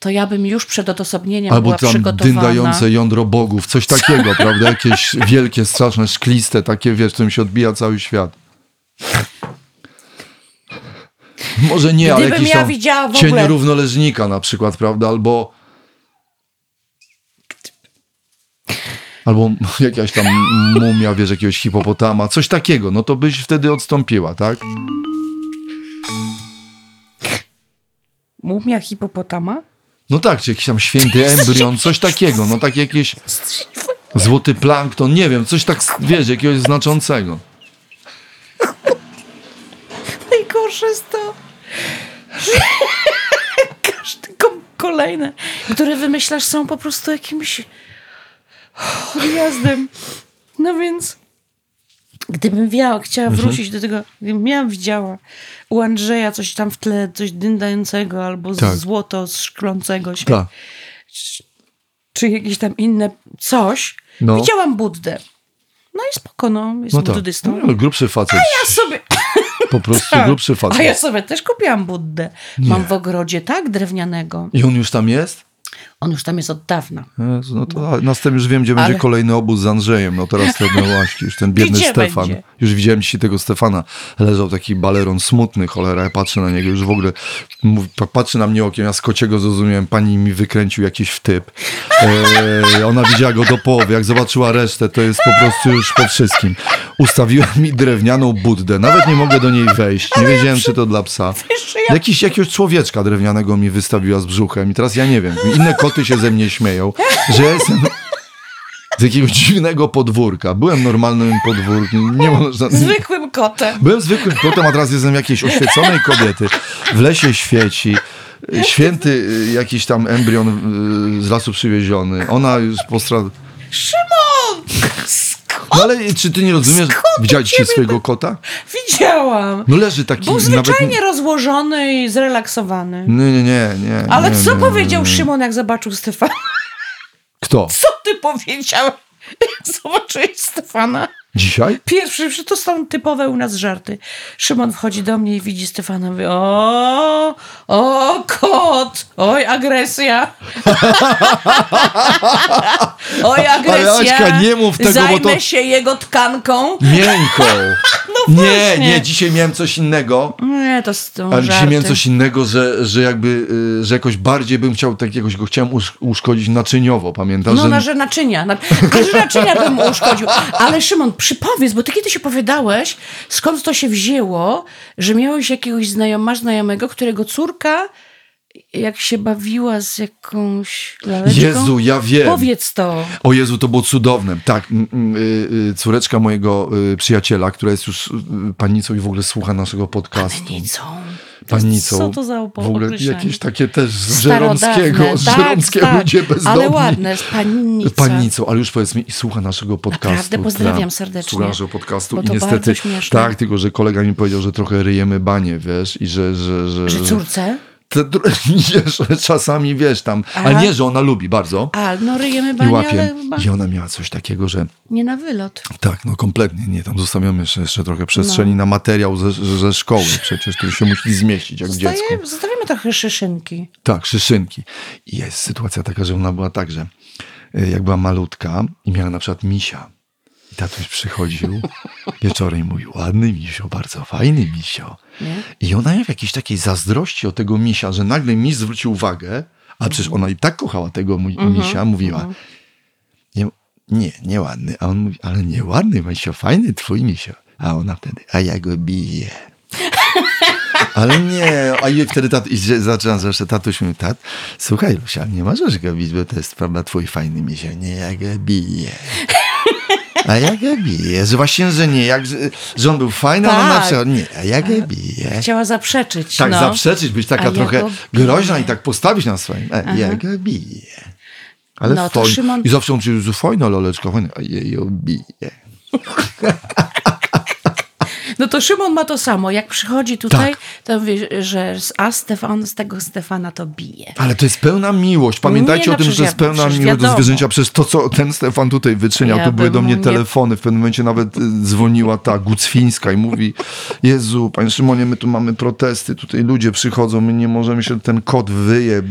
to ja bym już przed odosobnieniem Albo była tam przygotowana. dyndające jądro bogów, coś takiego, <laughs> prawda? Jakieś wielkie, straszne, szkliste, takie, wiesz, którym się odbija cały świat. Może nie, ale jakiś ja widziała w cień ogóle- równoleżnika na przykład, prawda? Albo albo jakaś tam mumia, wiesz, jakiegoś hipopotama, coś takiego, no to byś wtedy odstąpiła, tak? Mumia hipopotama? No tak, czy jakiś tam święty embrion, coś takiego, no tak jakieś <laughs> złoty plankton, nie wiem, coś tak, wiesz, jakiegoś znaczącego. Najgorsze jest to, że każdy ko- kolejne, które wymyślasz, są po prostu jakimś odjazdem. No więc, gdybym miała, chciała Mhm. wrócić do tego, gdybym miała widziała u Andrzeja coś tam w tle, coś dyndającego albo Tak. złoto szklącego się, Tak. czy jakieś tam inne coś, No. widziałam Buddę. No i spoko, no, jest No tak. buddystą. No, grubszy facet. Ja sobie... Po prostu Tak. grubszy facet. A ja sobie też kupiłam Buddę. Mam w ogrodzie, tak, drewnianego. I on już tam jest? On już tam jest od dawna. Jezu, no to następnie już wiem, gdzie będzie Ale- kolejny obóz z Andrzejem. No teraz to no właśnie, już ten biedny Gdzie Stefan. będzie? Już widziałem dzisiaj tego Stefana. Leżał taki baleron smutny, cholera. Ja patrzę na niego już w ogóle. Mówi, pa- patrzy na mnie okiem. Ja z kociego zrozumiałem. Pani mi wykręcił jakiś wtyp. E, ona widziała go do połowy. Jak zobaczyła resztę, to jest po prostu już po wszystkim. Ustawiła mi drewnianą buddę. Nawet nie mogę do niej wejść. Nie wiedziałem, czy to dla psa. Jakiś, jakiegoś człowieczka drewnianego mi wystawiła z brzuchem i teraz ja nie wiem, inne koty się ze mnie śmieją, że ja jestem z jakiegoś dziwnego podwórka. Byłem normalnym podwórkiem, nie można... Zwykłym kotem. Byłem zwykłym kotem, a teraz jestem jakiejś oświeconej kobiety. W lesie świeci. Święty y, jakiś tam embrion y, z lasu przywieziony. Ona już postra... Szymon! No ale czy ty nie rozumiesz? Skąd Widziałeś dzisiaj swojego kota? widziałam? No leży taki... Był nawet... zwyczajnie rozłożony i zrelaksowany. Nie, nie, nie, nie. Ale nie, co nie, powiedział. Szymon, jak zobaczył Stefana? Kto? Co ty powiedziałeś, jak zobaczyłeś Stefana? Dzisiaj? Pierwszy, że to są typowe u nas żarty. Szymon wchodzi do mnie i widzi Stefana. Mówi, o, o, kot, oj, agresja. <laughs> oj, agresja. Aśka, nie mów tego, bo Zajmę to- się jego tkanką. Miękką. No nie, właśnie. nie, dzisiaj miałem coś innego. Nie, to są Ale dzisiaj miałem coś innego, że, że jakby, y, że jakoś bardziej bym chciał, tak jakoś go chciałem usz, uszkodzić naczyniowo, pamiętasz? No, że... na, że naczynia. Na, że naczynia bym uszkodził. Ale Szymon, przypowiedz, bo ty kiedyś opowiadałeś, skąd to się wzięło, że miałeś jakiegoś znajoma, znajomego, którego córka, jak się bawiła z jakąś laleczką... Jezu, ja wiem. Powiedz to. O Jezu, to było cudowne. Tak, y, y, córeczka mojego y, przyjaciela, która jest już pannicą i w ogóle słucha naszego podcastu. Pannicą. Pannicą. Co to za W ogóle jakieś takie też z. Żeromskiego, z Tak, Żeromskiego tak. ludzie bezdomni. Ale ładne, z pannica. Pannicą, ale już powiedz mi, i słucha naszego podcastu. Naprawdę? Pozdrawiam tak, serdecznie. Słucha naszego podcastu i niestety, tak, tylko że kolega mi powiedział, że trochę ryjemy banie, wiesz, i że... Że, że, Że córce? Te, że <laughs> czasami, wiesz, tam, ale Aha. nie, że ona lubi bardzo A, no ryjemy i banie, ale łapie. chyba I ona miała coś takiego, że nie na wylot. tak, no kompletnie nie, tam zostawiamy jeszcze, jeszcze trochę przestrzeni No. na materiał ze, ze szkoły przecież, który się musi zmieścić jak dziecko. Zostaje, zostawimy trochę szyszynki. Tak, szyszynki. I jest sytuacja taka, że ona była tak, że y, jak była malutka i miała na przykład misia. I tatuś przychodził <laughs> wieczorem i mówił, ładny misio, bardzo fajny misio. Nie? I ona w jakiejś takiej zazdrości o tego misia, że nagle miś zwrócił uwagę, a przecież ona i tak kochała tego mu- misia, mówiła, nie, nie, nie ładny. A on mówi, ale nie ładny misio, fajny twój misio. A ona wtedy, a ja go biję. <laughs> Ale nie, a i wtedy tat, i zaczynam zawsze tatuś mówi, tat, słuchaj Lusia, nie możesz go bić, bo to jest prawda twój fajny misio. Nie, ja go biję. <laughs> A ja go biję. Właśnie, że nie, jak, że, on był fajny, a ona na Tak. nie, a ja go biję. Chciała zaprzeczyć. Tak, no. zaprzeczyć, być A taka ja trochę groźna i tak postawić na swoim. E, ja go biję. Ale No to fajnie. Szymon- I zawsze on że fajna loleczka, fajna, a ja ją biję. <laughs> No to Szymon ma to samo. Jak przychodzi tutaj, Tak. to wie, że z a Stefan, z tego Stefana to bije. Ale to jest pełna miłość. Pamiętajcie Nie, no o tym, że przecież to jest pełna miłość do zwierzęcia przez to, co ten Stefan tutaj wyczyniał. Ja tu były do mnie nie- telefony. W pewnym momencie nawet y, dzwoniła ta Gucwińska i mówi Jezu, panie Szymonie, my tu mamy protesty, tutaj ludzie przychodzą, my nie możemy się, ten kot wyje.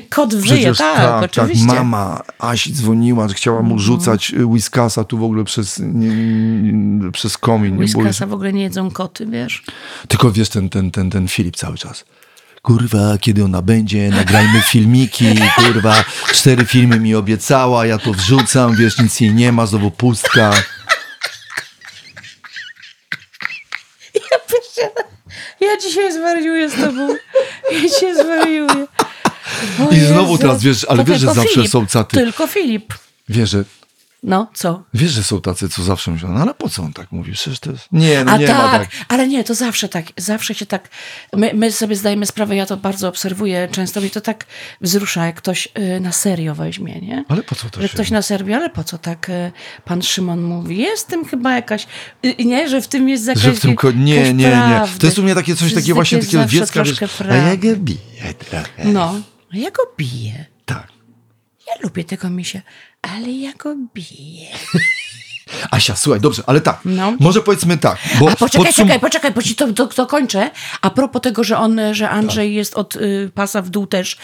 Kot wyje, Przecież tak, oczywiście. Mhm. mama Asi dzwoniła, że chciała mu rzucać y, Whiskasa tu w ogóle przez, nie, nie, przez komin. Whiskasa w ogóle nie jedzą koty, wiesz? Tylko wiesz, ten, ten, ten, ten Filip cały czas. Kurwa, kiedy ona będzie, nagrajmy <laughs> filmiki, kurwa, cztery filmy mi obiecała, ja to wrzucam, wiesz, nic jej nie ma, znowu pustka. Ja pierdzielę. Ja dzisiaj zwariuję z tobą. Ja dzisiaj zwariuję. O I znowu Jezu. teraz, wiesz, ale To wiesz, że zawsze Filip. są tacy- Tylko Filip. Wiesz, że, No, co? wiesz, że są tacy, co zawsze myślą, no ale po co on tak mówi? Przecież to jest... Nie, no nie tak, ma tak. ale nie, to zawsze tak, zawsze się tak, my, my sobie zdajemy sprawę, ja to bardzo obserwuję, często mi to tak wzrusza, jak ktoś y, na serio weźmie, nie? Ale po co to Że się... ktoś na serio, ale po co tak y, pan Szymon mówi? Jest w tym chyba jakaś, y, nie, że w tym jest jakaś Że w tym ko- nie, nie, nie. prawdy. To jest u mnie takie coś takiego właśnie takie dziecka, wiesz, a ja go biję trochę. No, a ja go biję. Tak. Ja lubię tego misia, ale ja go biję. <laughs> Asia, słuchaj, dobrze, ale tak, No. może powiedzmy tak, bo A poczekaj, podsum- czekaj, poczekaj, bo ci to, to, to kończę. A propos tego, że on, że Andrzej Tak. jest od y, pasa w dół też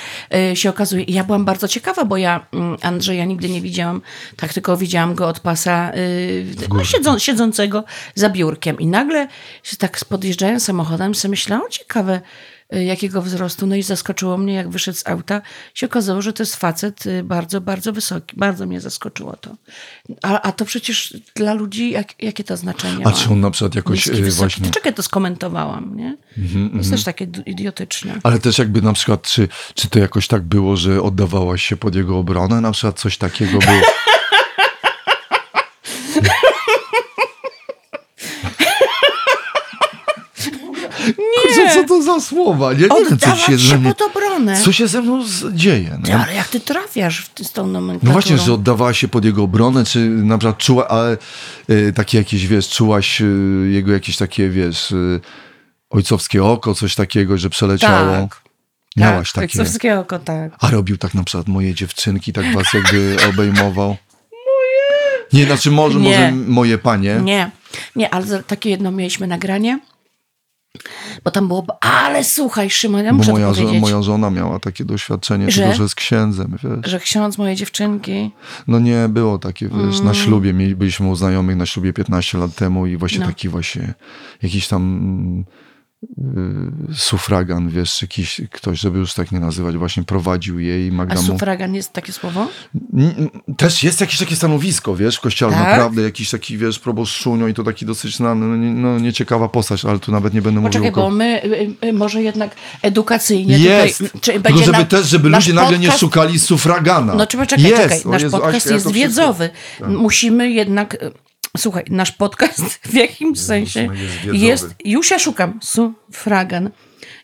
y, się okazuje. Ja byłam bardzo ciekawa, bo ja mm, Andrzeja nigdy nie widziałam, tak tylko widziałam go od pasa y, no, siedzą, siedzącego za biurkiem. I nagle się tak podjeżdżając samochodem sobie myślałam, o ciekawe, y, jakiego wzrostu. No i zaskoczyło mnie, jak wyszedł z auta, się okazało, że to jest facet y, bardzo, bardzo wysoki. Bardzo mnie zaskoczyło to. A, a to przecież dla ludzi, jak, jakie to znaczenie A ma? czy on na przykład jakoś Niski, wysoki. właśnie... Mhm, To czekaj, to skomentowałam, nie? to jest też takie idiotyczne. Ale też jakby na przykład, czy, czy to jakoś tak było, że oddawałaś się pod jego obronę? Na przykład coś takiego było. <laughs> Nie. Co to za słowa? Nie, wiem, co się, się mnie, pod obronę. co się ze mną dzieje. Ty, Nie? ale jak ty trafiasz w, z tą nomenklaturą? No właśnie, że oddawała się pod jego obronę, czy na przykład czuła, ale y, takie jakieś, wiesz, czułaś y, jego jakieś takie, wiesz, y, ojcowskie oko, coś takiego, że przeleciało. Tak. Miałaś tak, takie. ojcowskie oko, tak. A robił tak na przykład moje dziewczynki, tak was jakby obejmował. Moje? Nie, znaczy może, Nie. może moje panie. Nie, nie, ale takie jedno mieliśmy nagranie, bo tam było, ale słuchaj, Szymon, ja Bo muszę moja, to moja żona miała takie doświadczenie, Że? tylko że z księdzem, wiesz. że ksiądz moje dziewczynki, No nie, było takie, wiesz, na ślubie, mieli- byliśmy u znajomych na ślubie 15 lat temu i właśnie No. taki właśnie, jakiś tam mm, sufragan, wiesz, jakiś ktoś, żeby już tak nie nazywać, właśnie prowadził jej a Magda mu... sufragan jest takie słowo? Też jest jakieś takie stanowisko, wiesz, w kościele, Tak? naprawdę, jakiś taki, wiesz, proboszcz Szunio i to taki dosyć, no, no, no nieciekawa postać, ale tu nawet nie będę Poczekaj, mówił. bo o my y, y, może jednak edukacyjnie Jest, tutaj... Czy tylko żeby na- też, żeby ludzie nagle nie podcast- szukali sufragana. No trzeba czekać, jest. czekaj. Nasz Jezu, podcast Aśka, ja jest wszystko- wiedzowy. Musimy jednak... Słuchaj, nasz podcast <laughs> w jakimś sensie jest. Już ja szukam. Sufragan.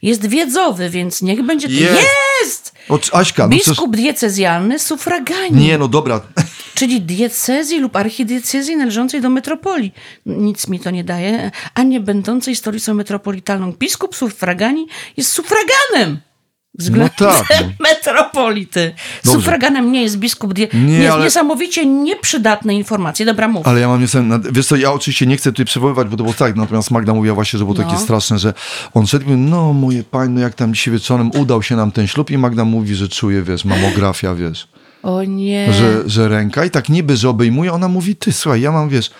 Jest wiedzowy, więc niech będzie... Jest. jest! O, Aśka, no. Biskup diecezjalny sufragani. Nie, no dobra. <laughs> Czyli diecezji lub archidiecezji należącej do metropolii. Nic mi to nie daje, a nie będącej stolicą metropolitalną. Biskup sufragani jest sufraganem. Względem No tak, <laughs> no. metropolity. Dobrze. Sufraganem nie jest biskup. Die... Nie, Nie, ale- Niesamowicie nieprzydatne informacje. Dobra, mów. Ale ja mam niestety, wiesz co, ja oczywiście nie chcę tutaj przywoływać, bo to było tak, natomiast Magda mówiła właśnie, że było takie No. straszne, że on szedł i mówi, no moje panie, no jak tam dzisiaj wieczorem udał się nam ten ślub i Magda mówi, że czuje, wiesz, mamografia, wiesz, O nie. że, że ręka i tak niby, że obejmuje, ona mówi, ty, słuchaj, ja mam, wiesz,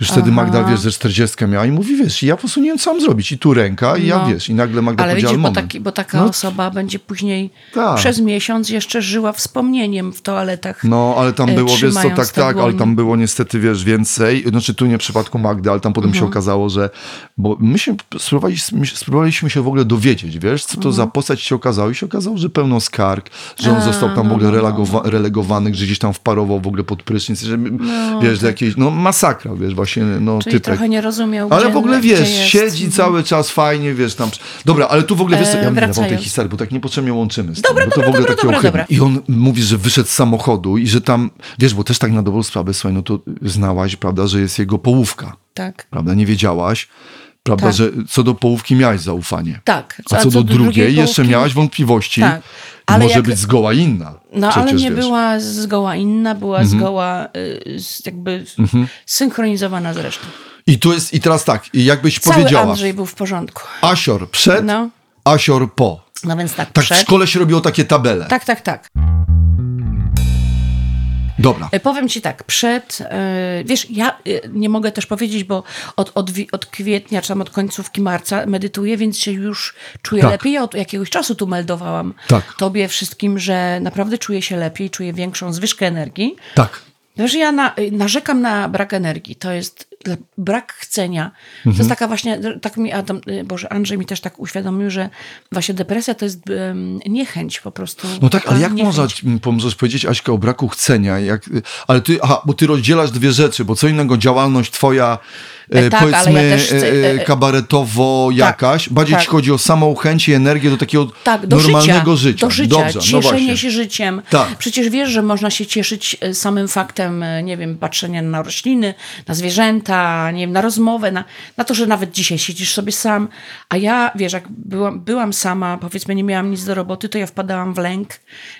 już wtedy Magda, wiesz, ze 40 miała i mówi, wiesz, i ja po prostu nie wiem, co mam zrobić i tu ręka i ja, No. wiesz, i nagle Magda Ale powiedziała, widzisz, bo, taki, bo taka No. osoba będzie później Tak. przez miesiąc jeszcze żyła wspomnieniem w toaletach. No, ale tam e, było, wiesz co, tak, tak, ale tam było niestety, wiesz, więcej. Znaczy tu nie w przypadku Magdy, ale tam potem Mhm. się okazało, że, bo my się spróbowaliśmy, spróbowaliśmy się w ogóle dowiedzieć, wiesz, co to Mhm. za postać się okazało i się okazało, że pełno skarg, że on A, został tam w no, ogóle no, no. relegowa- relegowany, że gdzieś tam wparował w ogóle pod prysznic, że, wiesz, do jakiejś, no masakra, wiesz, właśnie, no Czyli typek. trochę nie rozumiał, Ale gdzie, w ogóle wiesz, jest. siedzi cały czas fajnie, wiesz tam. Dobra, ale tu w ogóle wiesz, E, ja tej historii, bo tak niepotrzebnie łączymy. Z Dobra, tym, bo to dobra, w ogóle dobra, takie dobra, dobra. I on mówi, że wyszedł z samochodu i że tam, wiesz, bo też tak na dobrą sprawę, słuchaj, no to znałaś, prawda, że jest jego połówka, Tak. prawda, nie wiedziałaś, prawda, Tak. że co do połówki miałaś zaufanie. Tak. A co, do drugiej, jeszcze połówki- miałaś wątpliwości, Tak. Ale może jak- być zgoła inna. No ale Przecież, nie wiesz. Mhm. była zgoła inna, była zgoła y, jakby synchronizowana z resztą. I tu jest, i teraz tak, i jakbyś Cały powiedziała, Andrzej był w porządku. Asior przed, No. Asior po. No więc tak, Tak w przed... szkole się robiło takie tabele. Tak, tak, tak. Dobra. E, Powiem ci tak, przed, e, wiesz, ja e, nie mogę też powiedzieć, bo od, od, od kwietnia, czy tam od końcówki marca medytuję, więc się już czuję Tak. lepiej. Ja od jakiegoś czasu tu meldowałam Tak. tobie wszystkim, że naprawdę czuję się lepiej, czuję większą zwyżkę energii. Tak. Wiesz, ja na, narzekam na brak energii. To jest dla- brak chcenia. To Mhm. jest taka właśnie, tak mi Adam, y, Boże, Andrzej mi też tak uświadomił, że właśnie depresja to jest um, niechęć po prostu. No tak, ale jak Niechęć. możesz, możesz powiedzieć, Aśka, o braku chcenia? Jak, ale ty, aha, bo ty rozdzielasz dwie rzeczy, bo co innego działalność twoja, e, E, tak, powiedzmy, ja chcę- e, kabaretowo jakaś, bardziej tak. ci chodzi o samą chęć i energię do takiego Tak, do normalnego życia, życia. Do życia, Dobrze, no cieszenie właśnie. się życiem. Tak. Przecież wiesz, że można się cieszyć samym faktem, nie wiem, patrzenia na rośliny, na zwierzęta, ta, nie wiem, na rozmowę, na, na to, że nawet dzisiaj siedzisz sobie sam, a ja, wiesz, jak byłam, byłam sama, powiedzmy, nie miałam nic do roboty, to ja wpadałam w lęk,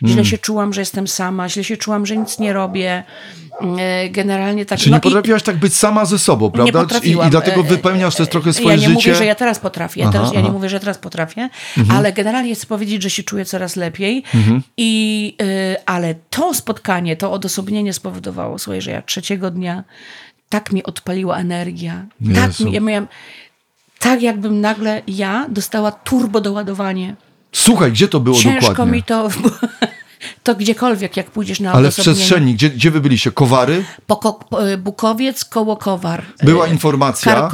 źle Mm. się czułam, że jestem sama, źle się czułam, że nic nie robię, E, generalnie tak. Czy no nie potrafiłaś tak być sama ze sobą, prawda? Nie potrafiłam. I, I dlatego E, wypełniasz też trochę swoje ja nie życie. mówię, że ja teraz potrafię. Aha, teraz, ja nie aha. Mhm. mówię, że teraz potrafię, ale generalnie chcę powiedzieć, że się czuję coraz lepiej. Mhm. I, y, ale to spotkanie, to odosobnienie spowodowało, słuchaj, że ja trzeciego dnia tak mi odpaliła energia. Tak Jezu. mi, ja miałam, tak jakbym nagle ja dostała turbo doładowanie. Słuchaj, gdzie to było Ciężko dokładnie? mi to... To gdziekolwiek, jak pójdziesz na Ale w przestrzeni, gdzie, gdzie wy byliście? Kowary? Poko, po- Bukowiec koło Kowar. Była Y, informacja,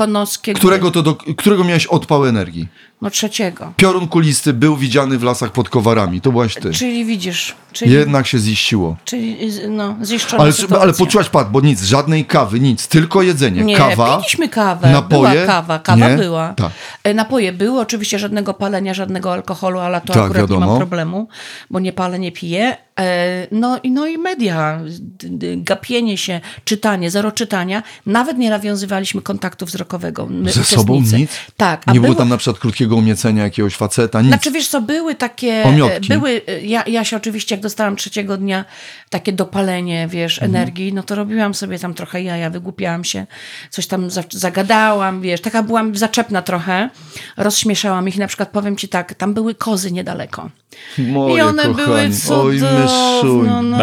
którego, to do, którego miałeś odpał energii. No trzeciego. Piorun kulisty był widziany w lasach pod Kowarami. To byłaś ty. Czyli widzisz, czyli, Jednak się ziściło. czyli y, no, ziszczona Ale, sytuacja. ale poczułaś pad, bo nic, żadnej kawy, nic, tylko jedzenie. Nie, Kawa. piliśmy kawę. napoje? Była kawa, kawa Nie? była. Tak. E, Napoje były, oczywiście żadnego palenia, żadnego alkoholu, ale to Tak, akurat nie wiadomo. mam problemu, bo nie palę, nie piję. E, No, i- no i media, gapienie się, czytanie, zero czytania. Nawet nie nawiązywaliśmy kontaktu wzrokowego. My, Ze sobą nic? Tak. Nie było było- tam na przykład krótkiego umiecenia jakiegoś faceta, nic. Znaczy wiesz co, były takie, Omiotki. były, ja, ja się oczywiście jak dostałam trzeciego dnia takie dopalenie, wiesz, Mhm. energii, no to robiłam sobie tam trochę jaja, wygłupiałam się, coś tam za, zagadałam, wiesz, taka byłam zaczepna trochę, rozśmieszałam ich, na przykład powiem ci tak, tam były kozy niedaleko. Moje I one kochani. były Oj, cudowne, myszuń. no.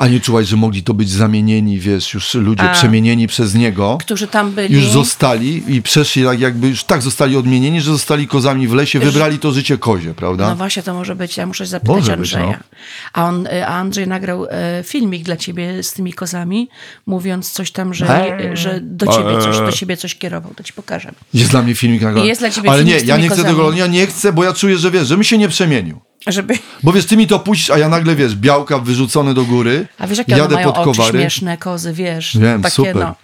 A nie czułaś, że mogli to być zamienieni, wiesz, już ludzie A. przemienieni przez niego? którzy tam byli. Już zostali i przeszli tak jakby, już tak zostali odmienieni, że zostali kozami w lesie, wybrali to życie kozie, prawda? No właśnie, to może być, ja muszę zapytać Może być, Andrzeja. no. A, on, a Andrzej nagrał e, filmik dla ciebie z tymi kozami, mówiąc coś tam, że, że do ciebie coś, do ciebie coś kierował. To ci pokażę. Jest dla mnie filmik nagrany. Jest dla ciebie Ale filmik nie, z ja nie chcę kozami. tego, ja nie chcę, bo ja czuję, że wiesz, że mi się nie przemienił. Żeby... Bo wiesz, ty mi to puścisz, a ja nagle, wiesz, białka wyrzucone do góry, A wiesz, jakie one jadę mają pod oczy kowary. śmieszne, kozy, wiesz. Wiem, takie, super. No.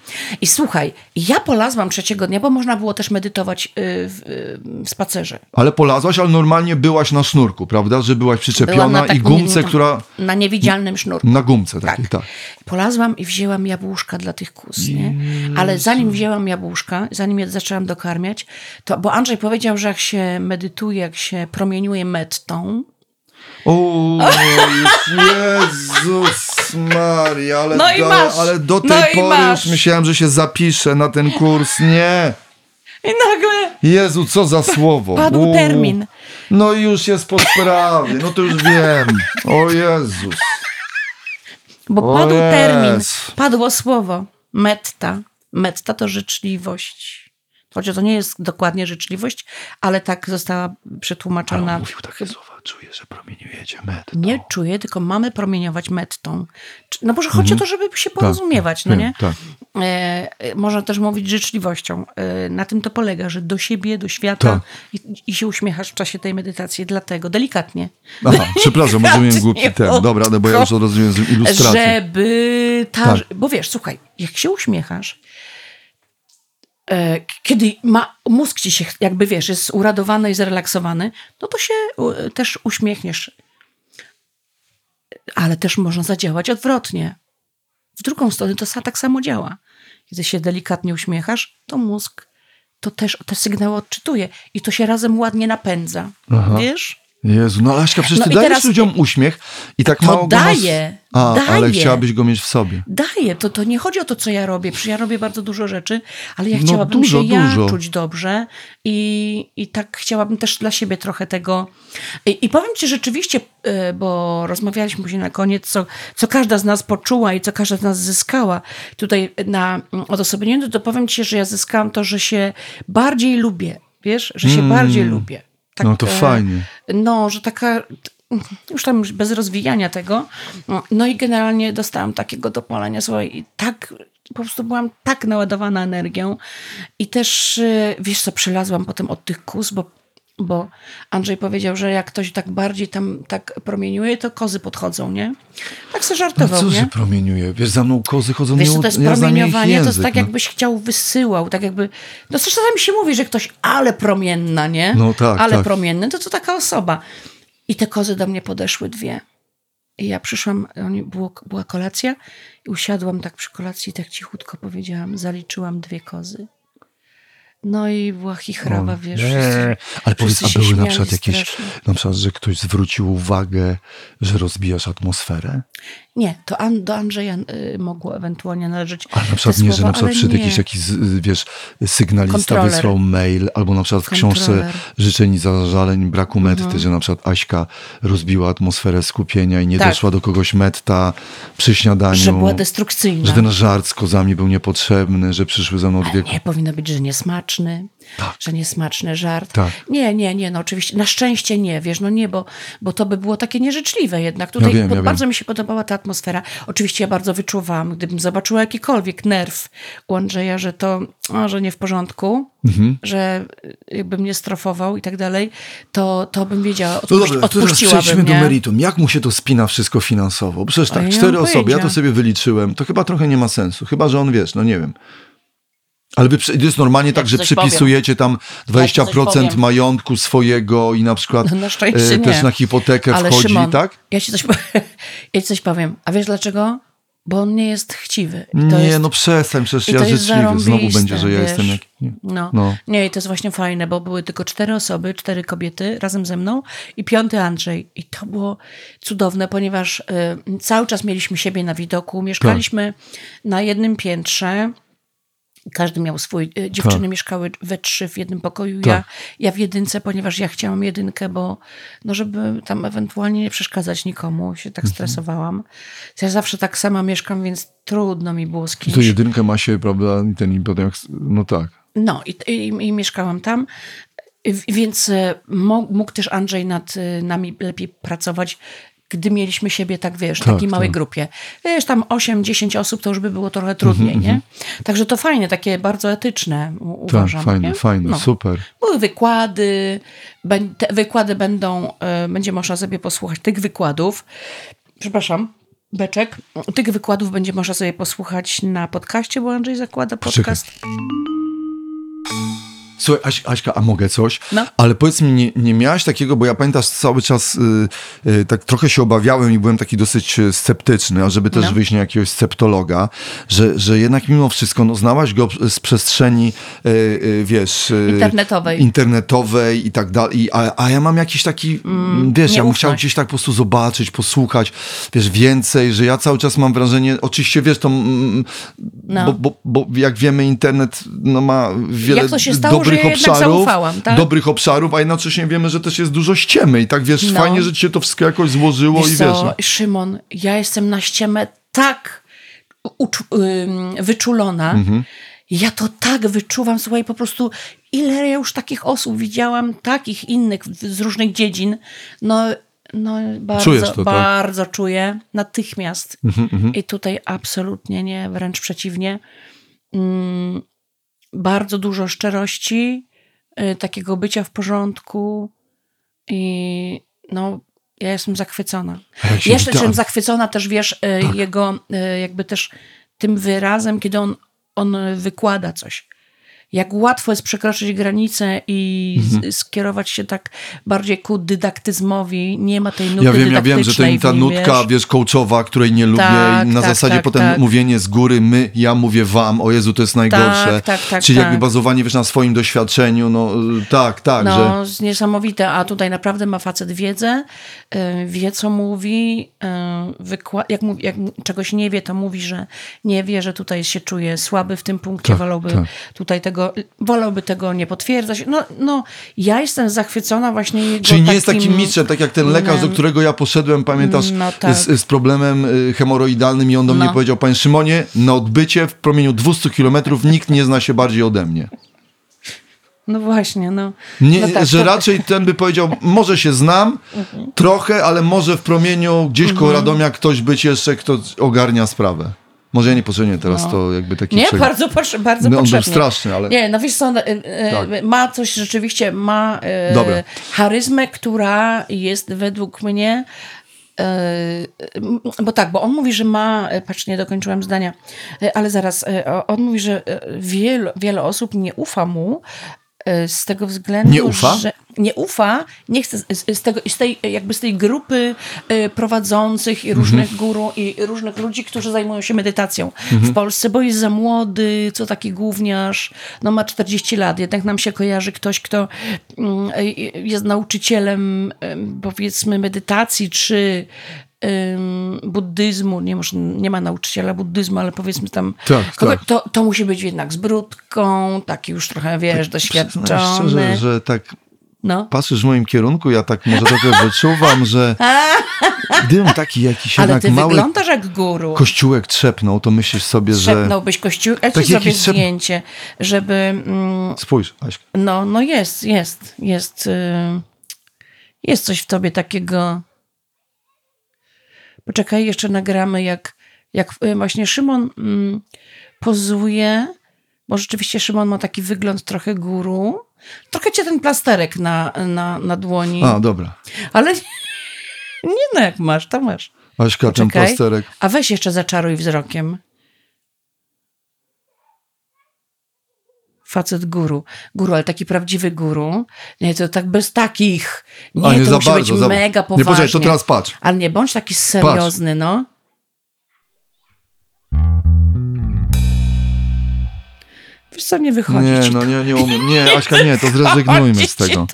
I słuchaj, ja polazłam trzeciego dnia, bo można było też medytować y, w, y, w spacerze. Ale polazłaś, ale normalnie byłaś na sznurku, prawda? Że byłaś przyczepiona na tak- i gumce, która... Na niewidzialnym sznurku. Na gumce takiej, tak. Polazłam i wzięłam jabłuszka dla tych kus, nie? Ale zanim wzięłam jabłuszka, zanim je zaczęłam dokarmiać, to, bo Andrzej powiedział, że jak się medytuje, jak się promieniuje mettą, O, Jezus Maria, ale, No i masz. ale do tej No i pory masz. już myślałem, że się zapiszę na ten kurs. Nie. i nagle Jezu, co za słowo. Padł U. termin. No i już jest po sprawie, no to już wiem. O Jezus. Bo O padł termin, padło słowo metta. Metta to życzliwość. Chociaż to nie jest dokładnie życzliwość, ale tak została przetłumaczona. Mówił takie słowa, czuję, że promieniujecie med. Nie czuję, tylko mamy promieniować mettą. No może chodzi o to, żeby się porozumiewać, no wiem, nie? tak. E, e, można też mówić życzliwością. E, na tym to polega, że do siebie, do świata Tak. i, i się uśmiechasz w czasie tej medytacji. Dlatego delikatnie. Aha, <laughs> przepraszam, rozumiem głupi Delikatnie, ten. Dobra, no bo ja już rozumiem z ilustracji. Żeby ta, Tak. bo wiesz, słuchaj, jak się uśmiechasz, kiedy ma, mózg ci się, jakby wiesz, jest uradowany i zrelaksowany, no to się e, też uśmiechniesz. Ale też można zadziałać odwrotnie. W drugą stronę to tak samo działa. Kiedy się delikatnie uśmiechasz, to mózg to też te sygnały odczytuje i to się razem ładnie napędza. Aha. Wiesz? Jezu, no Alaśka, przecież No ty i dajesz teraz- ludziom uśmiech i tak To mało go masz- A, ale daję. chciałabyś go mieć w sobie. Daję, to, to nie chodzi o to, co ja robię. Przecież ja robię bardzo dużo rzeczy, ale ja No chciałabym dużo, się ja dużo. czuć dobrze i, i tak chciałabym też dla siebie trochę tego. I, i powiem ci rzeczywiście, y, bo rozmawialiśmy później na koniec, co, co każda z nas poczuła i co każda z nas zyskała tutaj na mm, odosobnieniu, to powiem ci, że ja zyskałam to, że się bardziej lubię, wiesz, że się bardziej lubię. Tak, No to e, fajnie. no, że taka, już tam bez rozwijania tego, no i generalnie dostałam takiego dopalenia, słuchaj, i tak, po prostu byłam tak naładowana energią i też, y, wiesz co, przylazłam potem od tych kus, bo, bo Andrzej powiedział, że jak ktoś tak bardziej tam tak promieniuje, to kozy podchodzą, nie? Tak se No żartował, co nie? się promieniuje? Wiesz, za mną kozy chodzą, Wiesz, nie, to jest ja promieniowanie? język, to jest tak, no. jakbyś chciał wysyłał, tak jakby. No zresztą czasami się mówi, że ktoś ale promienna, nie? No tak, Ale tak. promienny, to to taka osoba. I te kozy do mnie podeszły dwie. I ja przyszłam, oni, było, była kolacja i usiadłam tak przy kolacji i tak cichutko powiedziałam, zaliczyłam dwie kozy. No i była chichrawa, O, wiesz. nie. Ale powiedz, a były na przykład jakieś, strasznie. na przykład, że ktoś zwrócił uwagę, że rozbijasz atmosferę? Nie, to An, do Andrzeja y, mogło ewentualnie należeć Ale na przykład nie, że na przykład ale przy nie. jakiś taki, wiesz, sygnalista Kontroler. wysłał mail, albo na przykład w książce Kontroler. Mhm. życzeń i zażaleń braku metty, że na przykład Aśka rozbiła atmosferę skupienia i nie Tak. doszła do kogoś metta przy śniadaniu. Że była destrukcyjna. Że ten żart z kozami był niepotrzebny, że przyszły ze mną dwie... Nie, powinno być, że niesmaczny, że niesmaczny żart. Tak. Nie, nie, nie, no oczywiście, na szczęście nie, wiesz, no nie, bo, bo to by było takie nieżyczliwe jednak. Tutaj wiem, pod- ja bardzo wiem. mi się podobała ta atmosfera. Oczywiście ja bardzo wyczuwałam, gdybym zobaczyła jakikolwiek nerw u Andrzeja, że to, że nie w porządku, Mhm. że jakby mnie strofował i tak dalej, to, to bym wiedziała, No odpuści, dobra, to teraz przejdźmy do meritum. Jak mu się to spina wszystko finansowo? Przecież tak, cztery osoby, ja to sobie wyliczyłem, to chyba trochę nie ma sensu. Chyba, że on wiesz, no nie wiem. Ale wy, jest normalnie tak, ci że przypisujecie tam ci coś 20% powiem. majątku swojego i na przykład No, na e, też na hipotekę Ale wchodzi, Szymon, tak? Ja ci, coś, <laughs> ja ci coś powiem. A wiesz dlaczego? Bo on nie jest chciwy. I to Nie, jest, no przestań, przecież ja to jest życzliwy. Znowu będzie, że ja wiesz. jestem jak... Nie. No. No. Nie, i to jest właśnie fajne, bo były tylko cztery osoby, cztery kobiety razem ze mną i piąty Andrzej. I to było cudowne, ponieważ y, cały czas mieliśmy siebie na widoku. Mieszkaliśmy na jednym piętrze. Każdy miał swój. y, Dziewczyny Tak. mieszkały we trzy w jednym pokoju. Tak. Ja, ja w jedynce, ponieważ ja chciałam jedynkę, bo no żeby tam ewentualnie nie przeszkadzać nikomu, się Mhm. tak stresowałam. Ja zawsze tak sama mieszkam, więc trudno mi było z I kimś. to jedynkę ma się, prawda, i ten i potem. No tak. No i, i, i mieszkałam tam, więc e, mógł też Andrzej nad e, nami lepiej pracować, gdy mieliśmy siebie tak, wiesz, w Tak, takiej małej tak. grupie. Wiesz, tam 8-10 osób to już by było trochę trudniej, nie? Także to fajne, takie bardzo etyczne Mhm, Tak, uważam. fajne, nie? fajne, No. super. Były wykłady, te wykłady będą, e, będzie można sobie posłuchać tych wykładów. Przepraszam, Beczek. Tych wykładów będzie można sobie posłuchać na podcaście, bo Andrzej zakłada Poczekaj. Słuchaj, Aś, Aśka, a mogę coś? No. Ale powiedz mi, nie, nie miałaś takiego, bo ja pamiętasz cały czas y, y, tak trochę się obawiałem i byłem taki dosyć y, sceptyczny, a żeby też No. wyjść na jakiegoś sceptologa, że, że jednak mimo wszystko, no znałaś go z przestrzeni, wiesz... Internetowej. Internetowej i tak dalej, a, a ja mam jakiś taki, mm, wiesz, ja bym chciał gdzieś tak po prostu zobaczyć, posłuchać, wiesz, więcej, że ja cały czas mam wrażenie, oczywiście, wiesz, to... Mm, No. bo, bo, bo jak wiemy, internet no, ma wiele Jak to się stało, dobrych ja obszarów, tak? dobrych obszarów, a jednocześnie wiemy, że też jest dużo ściemy i tak wiesz, No. fajnie, że ci się to wszystko jakoś złożyło Wiesz i co, wiesz. No. Szymon, ja jestem na ściemę tak wyczulona. Mhm. Ja to tak wyczuwam, słuchaj, po prostu ile ja już takich osób widziałam, takich innych z różnych dziedzin. No, no bardzo, to, tak? bardzo czuję natychmiast. Mhm, I tutaj absolutnie nie, wręcz przeciwnie. Mm, bardzo dużo szczerości, y, takiego bycia w porządku i no, ja jestem zachwycona. Ja Jeszcze jestem zachwycona też, wiesz, y, Tak. jego y, jakby też tym wyrazem, kiedy on, on wykłada coś. Jak łatwo jest przekroczyć granicę i Mhm. skierować się tak bardziej ku dydaktyzmowi. Nie ma tej nuty Ja wiem, ja wiem, że to ta nutka, wiesz. wiesz, coachowa, której nie lubię Tak, i na tak, zasadzie tak, potem tak. mówienie z góry, my, ja mówię wam, o Jezu, to jest najgorsze. tak, tak, Czyli jakby bazowanie, wiesz, na swoim doświadczeniu, no tak, tak, że... No, jest niesamowite, a tutaj naprawdę ma facet wiedzę, y, wie co mówi, y, jak, mówi, jak czegoś nie wie, to mówi, że nie wie, że tutaj się czuje słaby w tym punkcie, Tak, wolałby tutaj tego, wolałby tego nie potwierdzać. No, no, ja jestem zachwycona właśnie jego Czyli nie jest takim mistrzem, tak jak ten lekarz, do którego ja poszedłem, pamiętasz, No tak. z, z problemem y, hemoroidalnym i on do mnie No. powiedział, panie Szymonie, na odbycie w promieniu 200 kilometrów nikt nie zna się bardziej ode mnie. No właśnie, no. Nie, no tak, że to- raczej ten by powiedział, może się znam trochę, ale może w promieniu gdzieś koło Mhm. Radomia ktoś być jeszcze, kto ogarnia sprawę. Może ja niepotrzebnie teraz to jakby taki No. Nie, przeg- bardzo, potrze- bardzo No, on był potrzebnie. straszny, ale- Nie, no wiesz co, e, e, Tak. ma coś rzeczywiście, ma e, Dobra. charyzmę, która jest według mnie bo tak, bo on mówi, że ma, patrz, nie dokończyłam zdania, ale zaraz, on mówi, że e, wiele, osób nie ufa mu, z tego względu, Nie ufa? że nie ufa, nie chce z, z, tego, z tej, jakby z tej grupy y, prowadzących i różnych Mhm. guru i różnych ludzi, którzy zajmują się medytacją Mhm. w Polsce, bo jest za młody, co taki gówniarz, no ma 40 lat, jednak nam się kojarzy ktoś, kto mm, y, jest nauczycielem powiedzmy medytacji, czy buddyzmu, nie, może, nie ma nauczyciela buddyzmu, ale powiedzmy tam, Tak, tak. To, to musi być jednak z brudką, taki już trochę, wiesz, Przyznaj doświadczony. szczerze, że tak No. patrzysz w moim kierunku, ja tak może trochę wyczuwam, że <laughs> gdybym taki jakiś Ale jednak ty mały wyglądasz jak guru. kościółek trzepnął, to myślisz sobie, że... Szepnąłbyś kościół. Ja ci Taki zrobię szep- zdjęcie, żeby... Mm, Spójrz, Aśka. no, no jest, jest, jest... y, Jest coś w tobie takiego... Poczekaj, jeszcze nagramy, jak, jak y, właśnie Szymon mm, pozuje, bo rzeczywiście Szymon ma taki wygląd trochę guru. Trochę cię ten plasterek na, na, na dłoni. A, dobra. Ale nie, <laughs> no, jak masz, to masz. Aśka, ten Czekaj. plasterek. A weź jeszcze zaczaruj wzrokiem. Facet guru. Guru, ale taki prawdziwy guru. Nie, to tak bez takich. Nie, A, nie to musi bardzo. być za... mega Nie, poważnie. poczekaj, to teraz patrz. Ale nie bądź taki seriozny, no. Wiesz co, nie wychodzi Nie, ci no to. nie, nie <laughs> umiem. Nie, Aśka, nie, to zrezygnujmy z tego.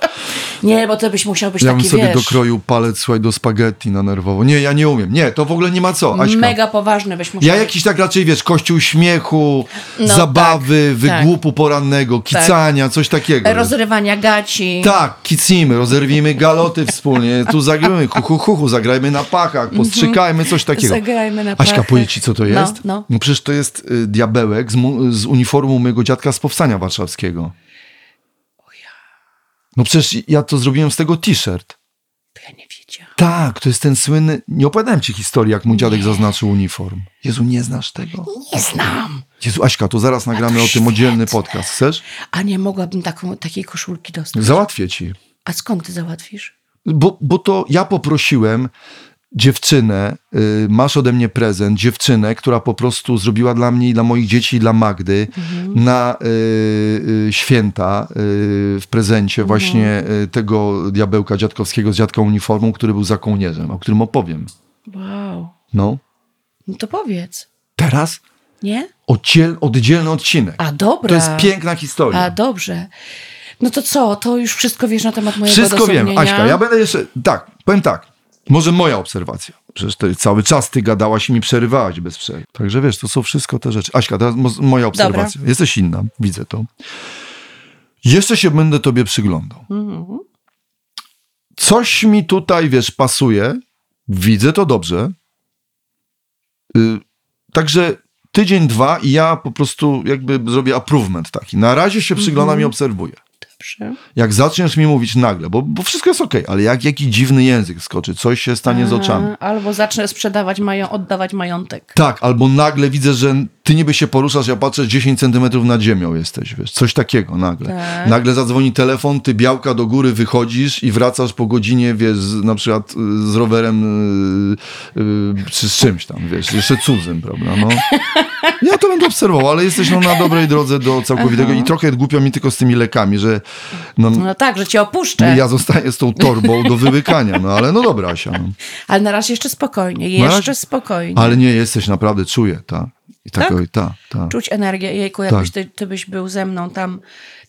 Nie, bo to byś musiał być Ja bym taki, sobie wiesz, dokroił palec, słuchaj, do spaghetti na nerwowo. Nie, ja nie umiem. Nie, to w ogóle nie ma co, Aśka. mega poważny byś musiał Ja jakiś tak raczej, wiesz, kościół śmiechu, No zabawy, tak, wygłupu porannego, kicania, coś takiego. Rozrywania gaci. Tak, kicimy, rozerwijmy galoty wspólnie, tu zagrajmy, hu, hu, hu, hu, zagrajmy na pakach, postrzykajmy, coś takiego. Mhm. Zagrajmy na Aśka, pachę. powiedz ci, co to No, jest? no. przecież to jest y, diabełek z, mu, z uniformu mojego dziadka z Powstania Warszawskiego. No przecież ja to zrobiłem z tego t-shirt. To ja nie wiedziałam. Tak, to jest ten słynny... Nie opowiadałem ci historii, jak mój dziadek zaznaczył uniform. Jezu, nie znasz tego? Nie znam. Jezu, Aśka, to zaraz nagramy to o tym oddzielny podcast. Chcesz? A nie mogłabym taką, takiej koszulki dostać. Załatwię ci. A skąd ty załatwisz? Bo, bo to ja poprosiłem dziewczynę, y, masz ode mnie prezent, dziewczynę, która po prostu zrobiła dla mnie i dla moich dzieci i dla Magdy na y, y, święta y, w prezencie właśnie y, tego diabełka dziadkowskiego z dziadką uniformą, który był za kołnierzem, o którym opowiem. Wow. No. No to powiedz. Teraz Nie? oddziel, oddzielny odcinek. A dobra. To jest piękna historia. A dobrze. No to co? To już wszystko wiesz na temat mojego Wszystko wiem? Aśka, ja będę jeszcze, tak, powiem tak, może moja obserwacja, przecież to cały czas ty gadałaś i mi przerywałaś bez przerwy. Także wiesz, to są wszystko te rzeczy. Aśka, teraz mo- moja obserwacja. Jesteś inna, widzę to. Jeszcze się będę tobie przyglądał. Mhm. Coś mi tutaj, wiesz, pasuje, widzę to dobrze. Y, także tydzień, dwa i ja po prostu jakby zrobię approvement taki. Na razie się przyglądam Mhm. i obserwuję. Jak zaczniesz mi mówić nagle, bo, bo wszystko jest okej, ale jak jakiś dziwny język skoczy, coś się stanie z oczami. A, Albo zacznę sprzedawać, mają, oddawać majątek. Tak, albo nagle widzę, że ty niby się poruszasz, ja patrzę 10 centymetrów nad ziemią jesteś, wiesz, coś takiego nagle. Tak. Nagle zadzwoni telefon, ty białka do góry wychodzisz i wracasz po godzinie, wiesz, na przykład y, z rowerem y, y, czy z czymś tam, wiesz, jeszcze cudzym, prawda, no. Ja to będę obserwował, ale jesteś no, na dobrej drodze do całkowitego i trochę głupio mi tylko z tymi lekami, że no, No tak, że cię opuszczę. ja zostaję z tą torbą do wyłykania, no ale no dobra, Asia. No. Ale na razie jeszcze spokojnie, jeszcze razie- spokojnie. Ale nie, jesteś naprawdę, czuję, tak. I tak, Tak? oj, tak, tak. Czuć energię. Jejku, jakbyś ty, ty byś był ze mną tam,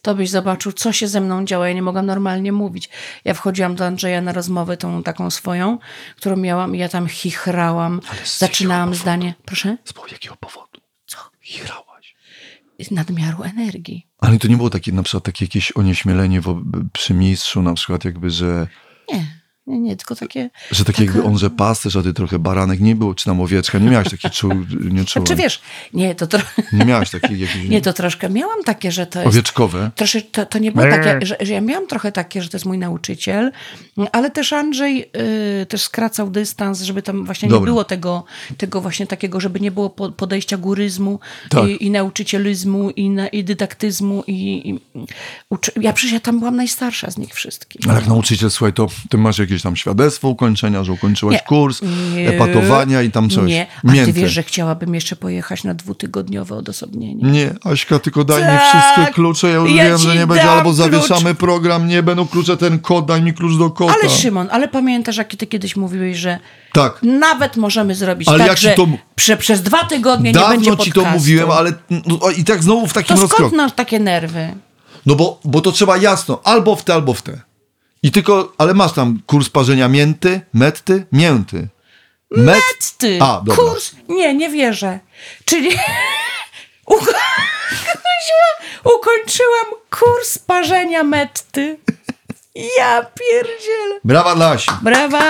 to byś zobaczył, co się ze mną działo. Ja nie mogłam normalnie mówić. Ja wchodziłam do Andrzeja na rozmowę tą taką swoją, którą miałam i ja tam chichrałam. Zaczynałam zdanie. Proszę? Z jakiego powodu? Z nadmiaru energii. Ale to nie było takie, na przykład takie jakieś onieśmielenie wo- przy mistrzu, na przykład jakby, że, Nie, nie, nie, tylko takie... że takie jakby on, że pasterz, a ty trochę baranek nie było, czy tam owieczka, nie miałeś takiej czu, nie czułem. Znaczy wiesz, nie, to, tro... Nie miałeś takiej jakiejś nie, to troszkę miałam takie, że to jest... owieczkowe. Trosze, to, to nie było takie, że, że ja miałam trochę takie, że to jest mój nauczyciel, ale też Andrzej y, też skracał dystans, żeby tam właśnie Dobra. nie było tego, tego właśnie takiego, żeby nie było po, podejścia góryzmu Tak. i, i nauczycielizmu i, na, i dydaktyzmu i, i uczy... ja przecież ja tam byłam najstarsza z nich wszystkich. Ale jak nauczyciel, słuchaj, to ty masz jakieś jakieś tam świadectwo ukończenia, że ukończyłaś Nie. kurs, Nie. epatowania i tam coś. Nie, a Mięte. ty wiesz, że chciałabym jeszcze pojechać na dwutygodniowe odosobnienie. Nie, Aśka, tylko daj mi Tak. wszystkie klucze, ja już Ja wiem, że nie będzie, albo klucz. zawieszamy program, nie będą klucze, ten kod, daj mi klucz do kota. Ale Szymon, ale pamiętasz, jak ty kiedyś mówiłeś, że Tak, nawet możemy zrobić Ale tak, ja ci że to- prze, przez dwa tygodnie nie będzie dawno ci to podcastu. mówiłem, ale no, i tak znowu w takim To rozkroku. skąd masz takie nerwy? No bo, bo to trzeba jasno, albo w te, albo w te. I tylko, ale masz tam kurs parzenia mięty, metty, mięty. Met... Ty, A, dobra. kurs? Nie, nie wierzę. Czyli <laughs> Uko... <laughs> ukończyłam kurs parzenia metty. Ja pierdzielę. Brawa dla Asi. Brawa!